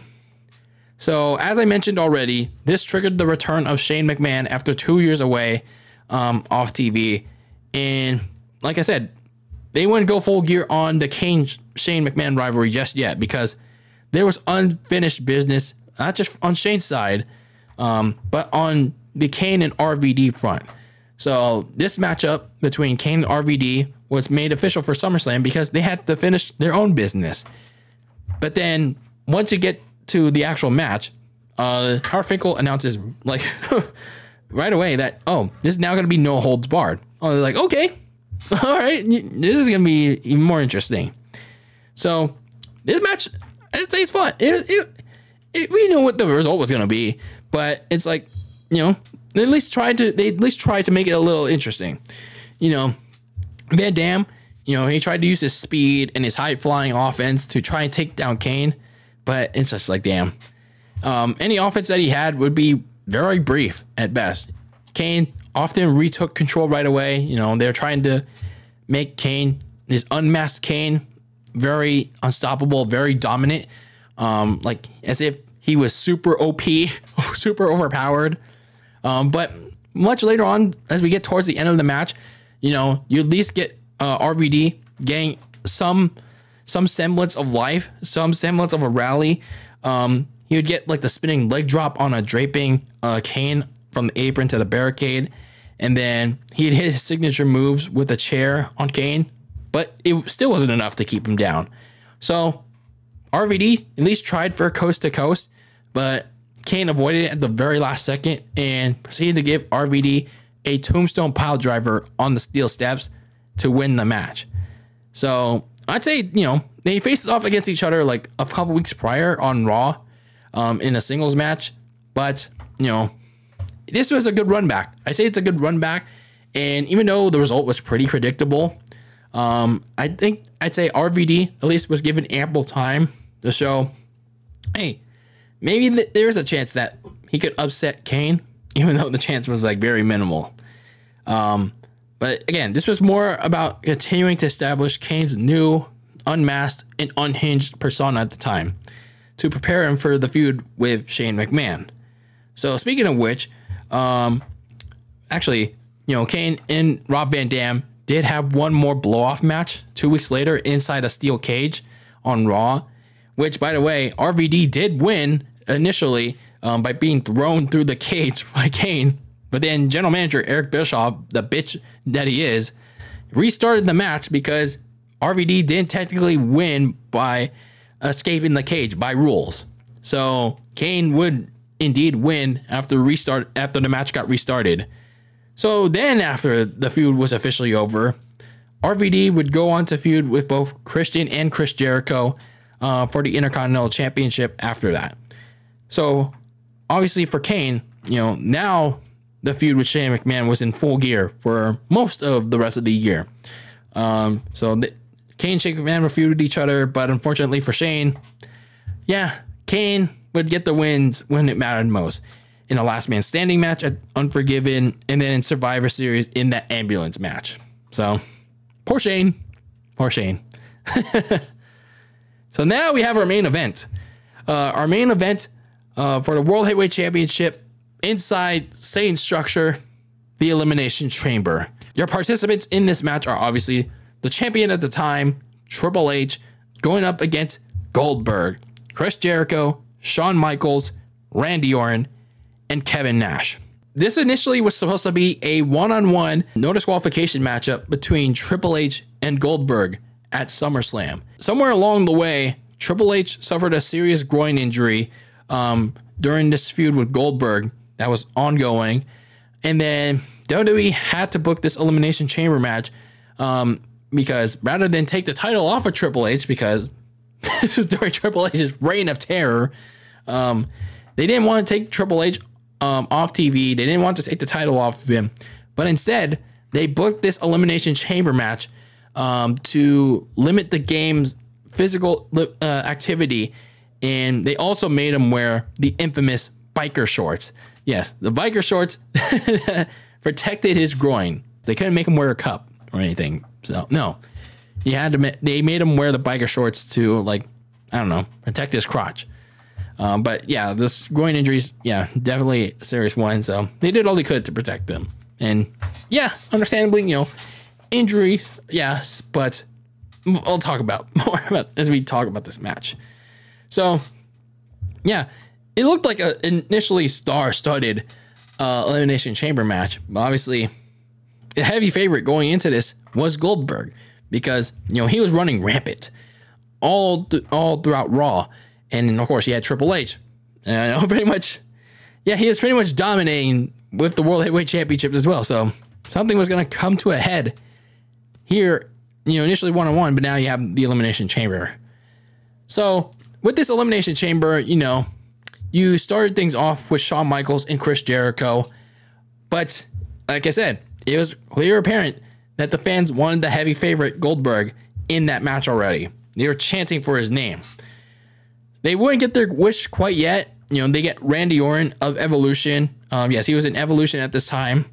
A: So, as I mentioned already, this triggered the return of Shane McMahon after two years away um, off TV. And like I said, they wouldn't go full gear on the Kane Shane McMahon rivalry just yet because there was unfinished business, not just on Shane's side, um, but on the Kane and RVD front. So this matchup between Kane and RVD was made official for SummerSlam because they had to finish their own business. But then once you get to the actual match, uh, Howard Finkel announces like [laughs] right away that oh, this is now going to be no holds barred. Oh, they're like okay, [laughs] all right, this is to be even more interesting. So this match, I'd say it's fun. It, it, it, we know what the result was to be, but it's like you know they at least tried to they at least tried to make it a little interesting. You know, Van Dam, you know, he tried to use his speed and his high flying offense to try and take down Kane but it's just like, damn. Um, any offense that he had would be very brief at best. Kane often retook control right away. You know, they're trying to make Kane, this unmasked Kane, very unstoppable, very dominant. Um, like as if he was super OP, [laughs] super overpowered. Um, but much later on, as we get towards the end of the match, you know, you at least get uh, RVD getting some some semblance of life, some semblance of a rally. Um, he would get like the spinning leg drop on a draping uh, Kane from the apron to the barricade, and then he'd hit his signature moves with a chair on Kane, but it still wasn't enough to keep him down. So RVD at least tried for coast to coast, but Kane avoided it at the very last second and proceeded to give RVD a tombstone pile driver on the steel steps to win the match. So I'd say, you know, they faced off against each other like a couple weeks prior on Raw um, in a singles match. But, you know, this was a good run back. I say it's a good run back. And even though the result was pretty predictable, um, I think I'd say RVD at least was given ample time to show, hey, maybe th- there's a chance that he could upset Kane, [laughs] even though the chance was like very minimal. Um, but again, this was more about continuing to establish Kane's new, unmasked, and unhinged persona at the time to prepare him for the feud with Shane McMahon. So, speaking of which, um, actually, you know, Kane and Rob Van Dam did have one more blow off match two weeks later inside a steel cage on Raw, which, by the way, RVD did win initially um, by being thrown through the [laughs] cage by Kane but then general manager Eric Bischoff, the bitch that he is, restarted the match because RVD didn't technically win by escaping the cage by rules. So Kane would indeed win after restart after the match got restarted. So then after the feud was officially over, RVD would go on to feud with both Christian and Chris Jericho uh, for the Intercontinental Championship after that. So obviously for Kane, you know, now the feud with Shane McMahon was in full gear for most of the rest of the year. Um, so Kane and Shane McMahon were feud each other, but unfortunately for Shane, yeah, Kane would get the wins when it mattered most. In a last man standing match at Unforgiven, and then in Survivor Series in that ambulance match. So, poor Shane. Poor Shane. [laughs] so now we have our main event. Uh, our main event uh, for the World Heavyweight Championship inside same structure, the Elimination Chamber. Your participants in this match are obviously the champion at the time, Triple H, going up against Goldberg, Chris Jericho, Shawn Michaels, Randy Orton, and Kevin Nash. This initially was supposed to be a one on one no disqualification matchup between Triple H and Goldberg at SummerSlam. Somewhere along the way, Triple H suffered a serious groin injury um, during this feud with Goldberg that was ongoing. And then WWE had to book this Elimination Chamber match um, because rather than take the title off of Triple H, because [laughs] during Triple H's reign of terror, um, they didn't want to take Triple H um, off TV. They didn't want to take the title off of him, but instead they booked this elimination chamber match um, to limit the game's physical uh, activity, and they also made him wear the infamous biker shorts. Yes, the biker shorts [laughs] protected his groin. They couldn't make him wear a cup or anything. So no, he had to. They made him wear the biker shorts to like I don't know protect his crotch. Um, but yeah, this groin injuries, yeah, definitely a serious one. So they did all they could to protect them. And yeah, understandably, you know, injuries, yes, but I'll talk about [laughs] more about as we talk about this match. So yeah, it looked like a initially star-studded uh, elimination chamber match, but obviously the heavy favorite going into this was Goldberg because you know he was running rampant all th- all throughout Raw and of course, he had Triple H. And [laughs] pretty much, yeah, he was pretty much dominating with the World Heavyweight Championship as well. So something was going to come to a head here, you know, initially one on one, but now you have the Elimination Chamber. So with this Elimination Chamber, you know, you started things off with Shawn Michaels and Chris Jericho. But like I said, it was clear apparent that the fans wanted the heavy favorite Goldberg in that match already. They were chanting for his name. They wouldn't get their wish quite yet. You know, they get Randy Orton of Evolution. Um, yes, he was in Evolution at this time.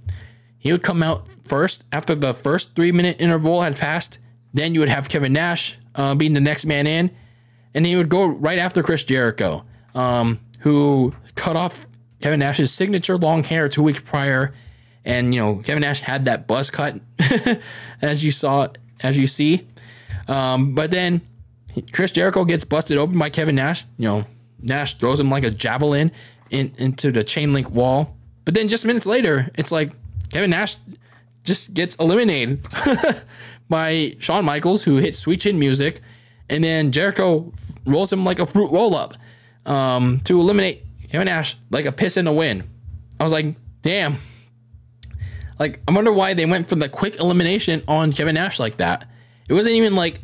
A: He would come out first after the first three minute interval had passed. Then you would have Kevin Nash uh, being the next man in, and he would go right after Chris Jericho, um, who cut off Kevin Nash's signature long hair two weeks prior, and you know Kevin Nash had that buzz cut, [laughs] as you saw, as you see. Um, but then Chris Jericho gets busted open by Kevin Nash. You know, Nash throws him like a javelin in, into the chain link wall. But then just minutes later, it's like Kevin Nash just gets eliminated [laughs] by Shawn Michaels, who hits Sweet Chin Music. And then Jericho rolls him like a fruit roll up um, to eliminate Kevin Nash like a piss in the wind. I was like, damn. Like, I wonder why they went for the quick elimination on Kevin Nash like that. It wasn't even like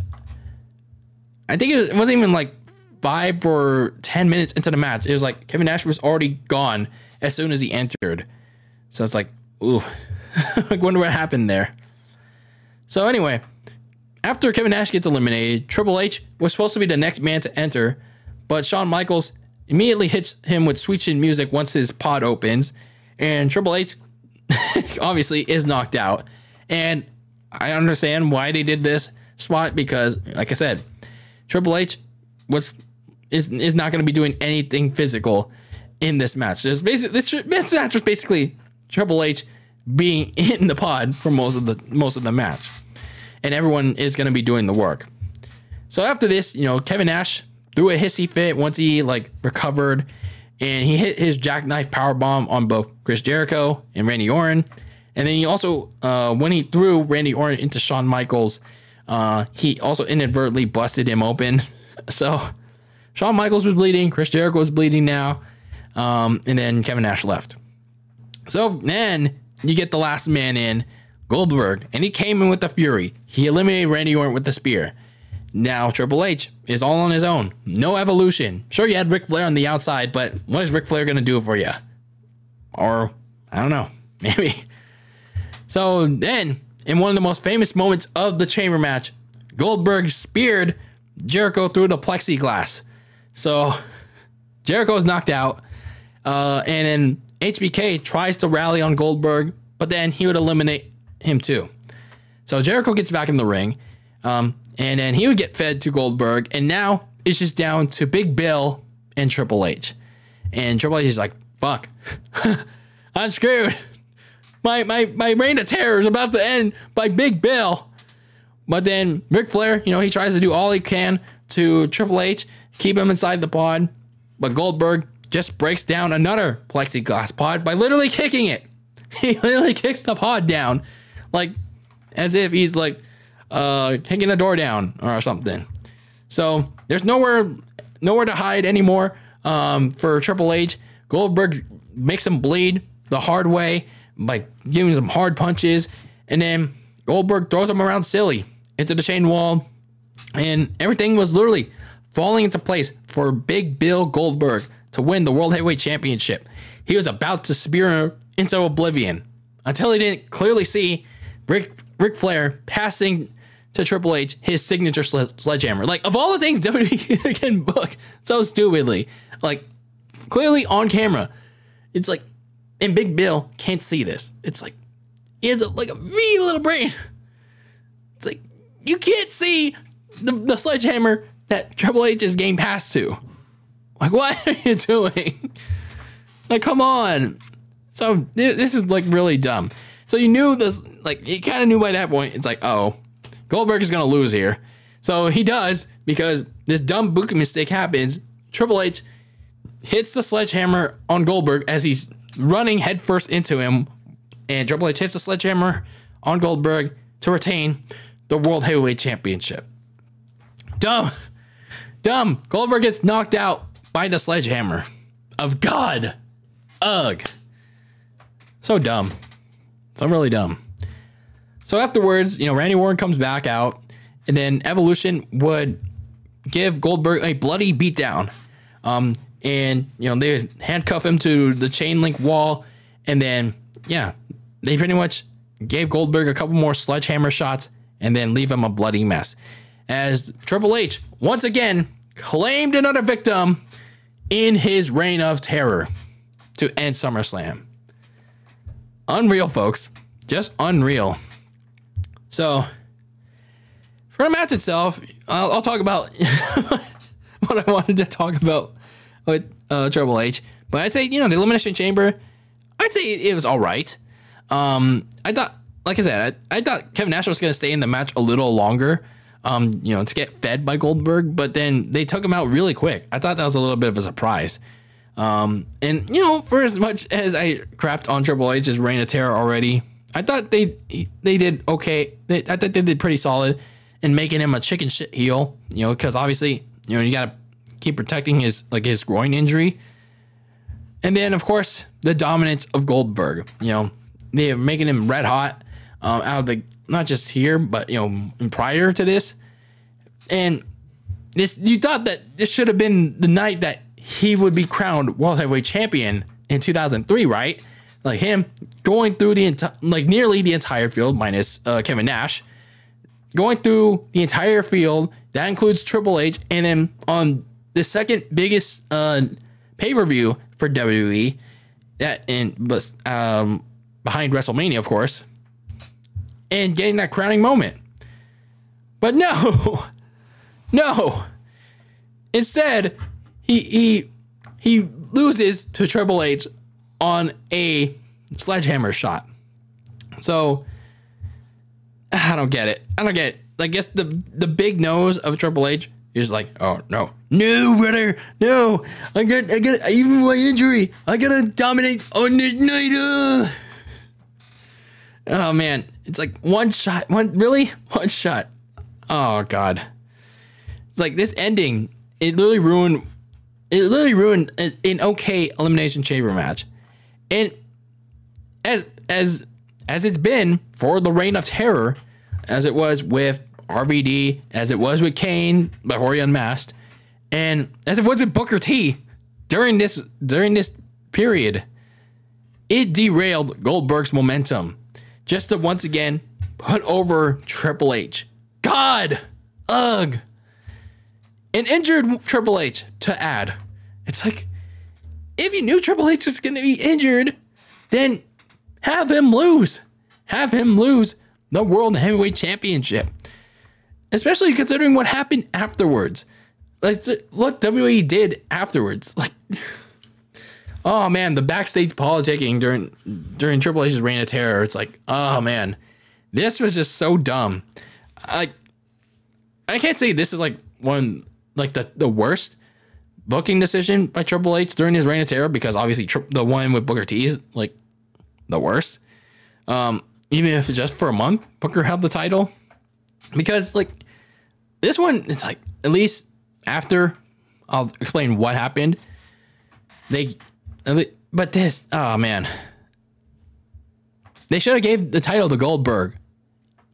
A: I think it, was, it wasn't even like five or ten minutes into the match. It was like Kevin Nash was already gone as soon as he entered. So it's like, ooh, [laughs] I wonder what happened there. So anyway, after Kevin Nash gets eliminated, Triple H was supposed to be the next man to enter, but Shawn Michaels immediately hits him with Sweet Chin music once his pod opens, and Triple H [laughs] obviously is knocked out. And I understand why they did this spot because, like I said, Triple H was is is not going to be doing anything physical in this match. This basically this, this match was basically Triple H being [laughs] in the pod for most of the most of the match, and everyone is going to be doing the work. So after this, you know, Kevin Nash threw a hissy fit once he like recovered, and he hit his jackknife power bomb on both Chris Jericho and Randy Orton. And then he also, uh, when he threw Randy Orton into Shawn Michaels, uh, he also inadvertently busted him open. [laughs] So Shawn Michaels was bleeding, Chris Jericho was bleeding now, um, and then Kevin Nash left. So then you get the last man in, Goldberg, and he came in with the Fury. He eliminated Randy Orton with the spear. Now Triple H is all on his own. No evolution. Sure, you had Ric Flair on the outside, but what is Ric Flair gonna do for you? Or I don't know, [laughs] maybe. So then in one of the most famous moments of the chamber match, Goldberg speared Jericho through the plexiglass. So Jericho [laughs] Jericho's knocked out, uh, and then HBK tries to rally on Goldberg, but then he would eliminate him too. So Jericho gets back in the ring, um, and then he would get fed to Goldberg, and now it's just down to Big Bill and Triple H. And Triple H is like, fuck, [laughs] I'm screwed. My, my, my reign of terror is about to end by Big Bill. But then Ric Flair, you know, he tries to do all he can to Triple H, keep him inside the pod. But Goldberg just breaks down another plexiglass pod by literally kicking it. [laughs] He literally kicks the pod down, like as if he's like uh, kicking a door down or something. So there's nowhere nowhere to hide anymore um, for Triple H. Goldberg makes him bleed the hard way by giving some hard punches, and then Goldberg throws him around silly into the chain wall, and everything was literally falling into place for Big Bill Goldberg to win the World Heavyweight Championship. He was about to spear into oblivion until he didn't clearly see Rick Ric Flair passing to Triple H his signature sledgehammer. Like, of all the things [laughs] WWE can book so stupidly, like, clearly on camera, it's like, and Big Bill can't see this. It's like, he has a, like a wee little brain. [laughs] It's like, you can't see the, the sledgehammer that Triple H is game passed to. Like, [laughs] what are you doing? Like, come on. So this is like really dumb. So you knew this, like, you kind of knew by that point. It's like, oh, Goldberg is gonna lose here. So he does because this dumb booking mistake happens. Triple H hits the sledgehammer on Goldberg as he's running headfirst into him, and Triple H hits the sledgehammer on Goldberg to retain the World Heavyweight Championship. Dumb. Dumb. Goldberg gets knocked out by the sledgehammer of God. Ugh. So dumb. So really dumb. So afterwards, you know, Randy Orton comes back out, and then Evolution would give Goldberg a bloody beatdown. Um, and you know, they handcuff him to the chain link wall, and then yeah, they pretty much gave Goldberg a couple more sledgehammer shots and then leave him a bloody mess. As Triple H once again claimed another victim in his reign of terror to end SummerSlam. Unreal, folks. Just unreal. So, for the match itself, I'll, I'll talk about [laughs] what I wanted to talk about with uh, Triple H. But I'd say, you know, the Elimination Chamber, I'd say it, was all right. Um, I thought, like I said, I, I thought Kevin Nash was going to stay in the match a little longer um, you know, to get fed by Goldberg, but then they took him out really quick. I thought that was a little bit of a surprise. Um, and you know, for as much as I crapped on Triple H's reign of terror already, I thought they they did okay. They, I thought they did pretty solid in making him a chicken shit heel. You know, because obviously, you know, you got to keep protecting his like his groin injury. And then, of course, the dominance of Goldberg. You know, they're making him red hot um, out of the not just here, but you know, prior to this. And this, you thought that this should have been the night that he would be crowned world heavyweight champion in 2003, right? Like him going through the entire, like nearly the entire field, minus uh, Kevin Nash, going through the entire field. That includes Triple H, and then on the second biggest uh, pay per view for WWE, that and but um, behind WrestleMania, of course, and getting that crowning moment. But no, [laughs] no. Instead, he he he loses to Triple H on a sledgehammer shot. So I don't get it. I don't get it. I guess the the big nose of Triple H is like, oh no, no, brother, no. I got I got even my injury. I gotta dominate on this night. Uh. Oh man, it's like one shot. One really [laughs] one shot. Oh god. It's like this ending. It literally ruined. It literally ruined an okay elimination chamber match, and as as as it's been for the reign of terror, as it was with RVD, as it was with Kane before he unmasked, and as it was with Booker T during this during this period, it derailed Goldberg's momentum just to once again put over Triple H. God, ugh. An injured Triple H to add. It's like if you knew Triple H was going to be injured, then have him lose. Have him lose the World Heavyweight Championship. Especially considering what happened afterwards. Like what WWE did afterwards. Like [laughs] oh man, the backstage politicking during during Triple H's reign of terror. It's like, oh man, this was just so dumb. I I can't say this is like one like the the worst booking decision by Triple H during his reign of terror because obviously tri- the one with Booker T is like the worst. Um, even if it's just for a month, Booker held the title because like this one, it's like at least after I'll explain what happened. They, but this, oh man, they should have gave the title to Goldberg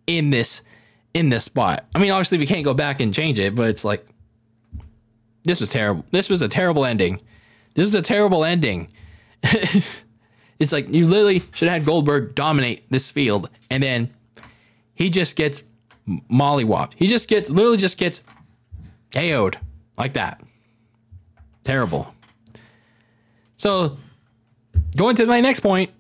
A: in this in this spot. I mean, obviously we can't go back and change it, but it's like this was terrible. This was a terrible ending. This is a terrible ending. [laughs] it's like you literally should have had Goldberg dominate this field, and then he just gets mollywopped. He just gets literally just gets KO'd like that. Terrible. So going to my next point,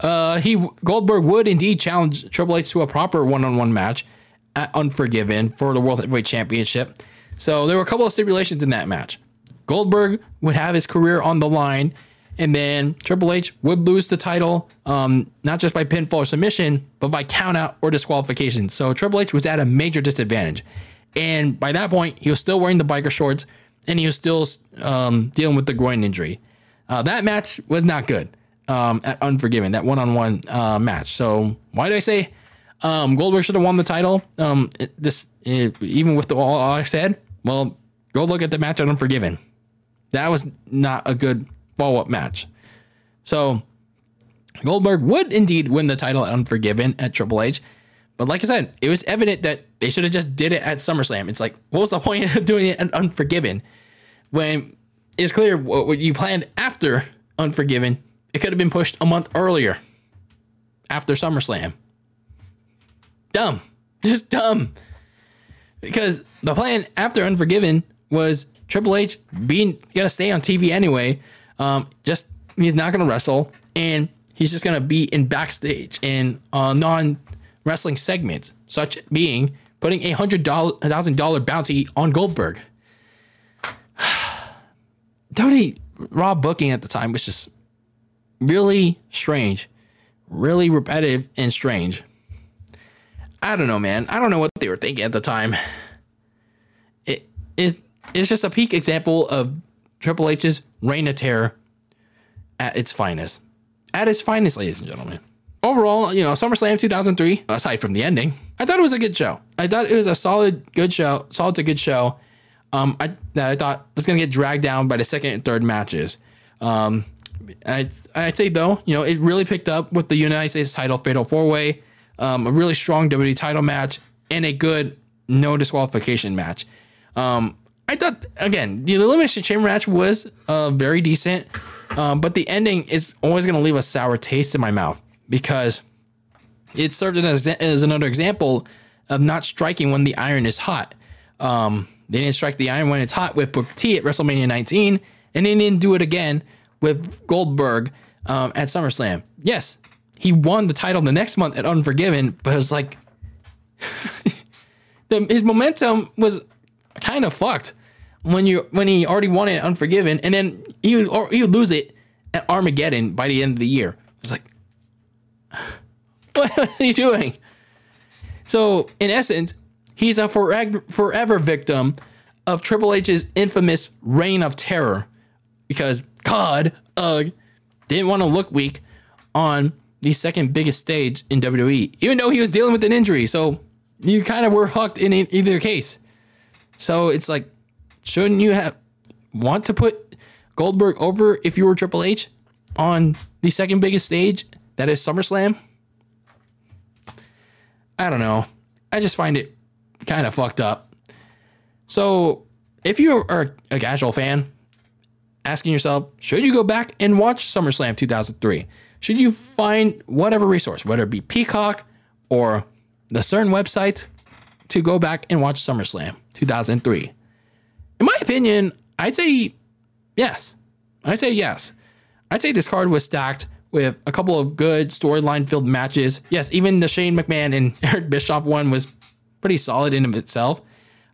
A: uh, he Goldberg would indeed challenge Triple H to a proper one-on-one match at Unforgiven for the World Heavyweight Championship. So there were a couple of stipulations in that match. Goldberg would have his career on the line, and then Triple H would lose the title, um, not just by pinfall or submission, but by countout or disqualification. So Triple H was at a major disadvantage. And by that point, he was still wearing the biker shorts and he was still um, dealing with the groin injury. Uh, that match was not good um, at Unforgiven, that one on one match. So why do I say um, Goldberg should have won the title? Um, this even with the, all I said, well, go look at the match at Unforgiven. That was not a good follow up match. So Goldberg would indeed win the title at Unforgiven at Triple H. But like I said, it was evident that they should have just did it at SummerSlam. It's like, what was the [laughs] point of doing it at Unforgiven when it's clear what you planned after Unforgiven? It could have been pushed a month earlier after SummerSlam. Dumb, just dumb. Because the plan after Unforgiven was Triple H being gonna stay on TV anyway. Um, just he's not gonna wrestle, and he's just gonna be in backstage in uh, non wrestling segments, such being putting a hundred dollar thousand dollar bounty on Goldberg. [sighs] Tony Raw booking at the time was just really strange, really repetitive and strange. I don't know, man. I don't know what they were thinking at the time. It is it's just a peak example of Triple H's reign of terror at its finest. At its finest, ladies and gentlemen overall, you know, SummerSlam 2003, aside from the ending, I thought it was a good show. I thought it was a solid, good show, solid to good show. Um, I, that I thought was gonna get dragged down by the second and third matches. Um, I, I'd say though, you know, it really picked up with the United States title Fatal Four Way, um, a really strong WWE title match, and a good no disqualification match. Um, I thought again, the elimination chamber match was uh, very decent, um, but the ending is always gonna leave a sour taste in my mouth because it served as, as another example of not striking when the iron is hot. Um, they didn't strike the iron when it's hot with Booker T at WrestleMania 19, and they didn't do it again with Goldberg um, at SummerSlam. Yes, he won the title the next month at Unforgiven, but it's like [laughs] the, his momentum was kind of fucked when you when he already won it at Unforgiven, and then he would, he would lose it at Armageddon by the end of the year. It's like [sighs] [laughs] what are you doing? So, in essence, he's a forever, forever victim of Triple H's infamous reign of terror because God, ugh, didn't want to look weak on the second biggest stage in WWE, even though he was dealing with an injury. So, you kind of were fucked in either case. So, it's like, shouldn't you have want to put Goldberg over if you were Triple H on the second biggest stage that is SummerSlam. I don't know. I just find it kind of fucked up. So, if you are a casual fan, asking yourself, should you go back and watch SummerSlam 2003? Should you find whatever resource, whether it be Peacock or the certain website, to go back and watch SummerSlam 2003? In my opinion, I'd say yes. I'd say yes. I'd say this card was stacked with a couple of good storyline filled matches. Yes, even the Shane McMahon and [laughs] Eric Bischoff one was pretty solid in of itself.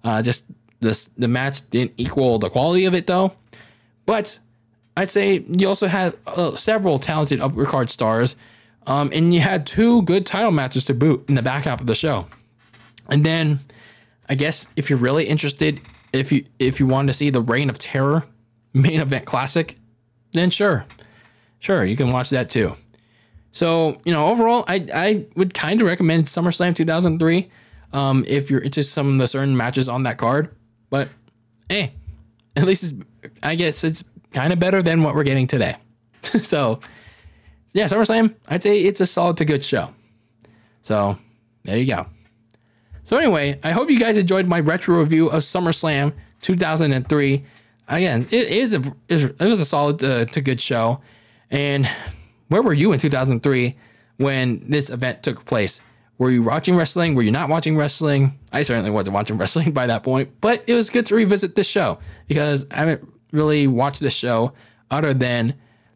A: Uh, just this the match didn't equal the quality of it though. But I'd say you also had uh, several talented upper card stars, um, and you had two good title matches to boot in the back half of the show. And then, I guess if you're really interested, if you if you want to see the Reign of Terror main event classic, then sure, sure you can watch that too. So you know, overall, I I would kind of recommend SummerSlam 2003 um, if you're into some of the certain matches on that card. But hey, at least I guess it's kind of better than what we're getting today. [laughs] so yeah, SummerSlam, I'd say it's a solid to good show. So there you go. So anyway, I hope you guys enjoyed my retro review of SummerSlam 2003. Again, it is a it was a solid uh, to good show. And where were you in 2003 when this event took place? Were you watching wrestling? Were you not watching wrestling? I certainly wasn't watching [laughs] wrestling by that point, but it was good to revisit this show because I haven't really watch this show other than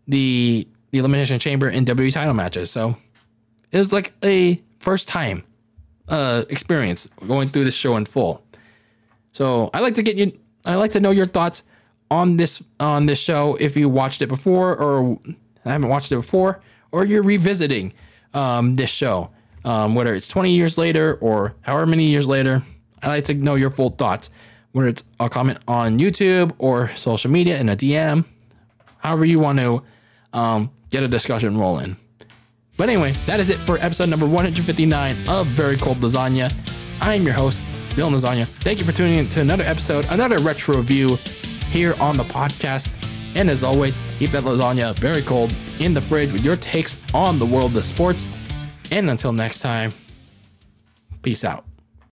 A: the the Elimination Chamber and WWE title matches. So it was like a first time uh, experience going through this show in full. So I like to get you. I like to know your thoughts on this on this show. If you watched it before or I haven't watched it before, or you're revisiting um, this show, um, whether it's 20 years later or however many years later. I like to know your full thoughts, whether it's a comment on YouTube or social media in a DM, however you want to um, get a discussion rolling. But anyway, that is it for episode number 159 of Very Cold Lasagna. I'm your host, Bill Lasagna. Thank you for tuning in to another episode, another retro review here on the podcast. And as always, keep that lasagna very cold in the fridge with your takes on the world of sports. And until next time, peace out.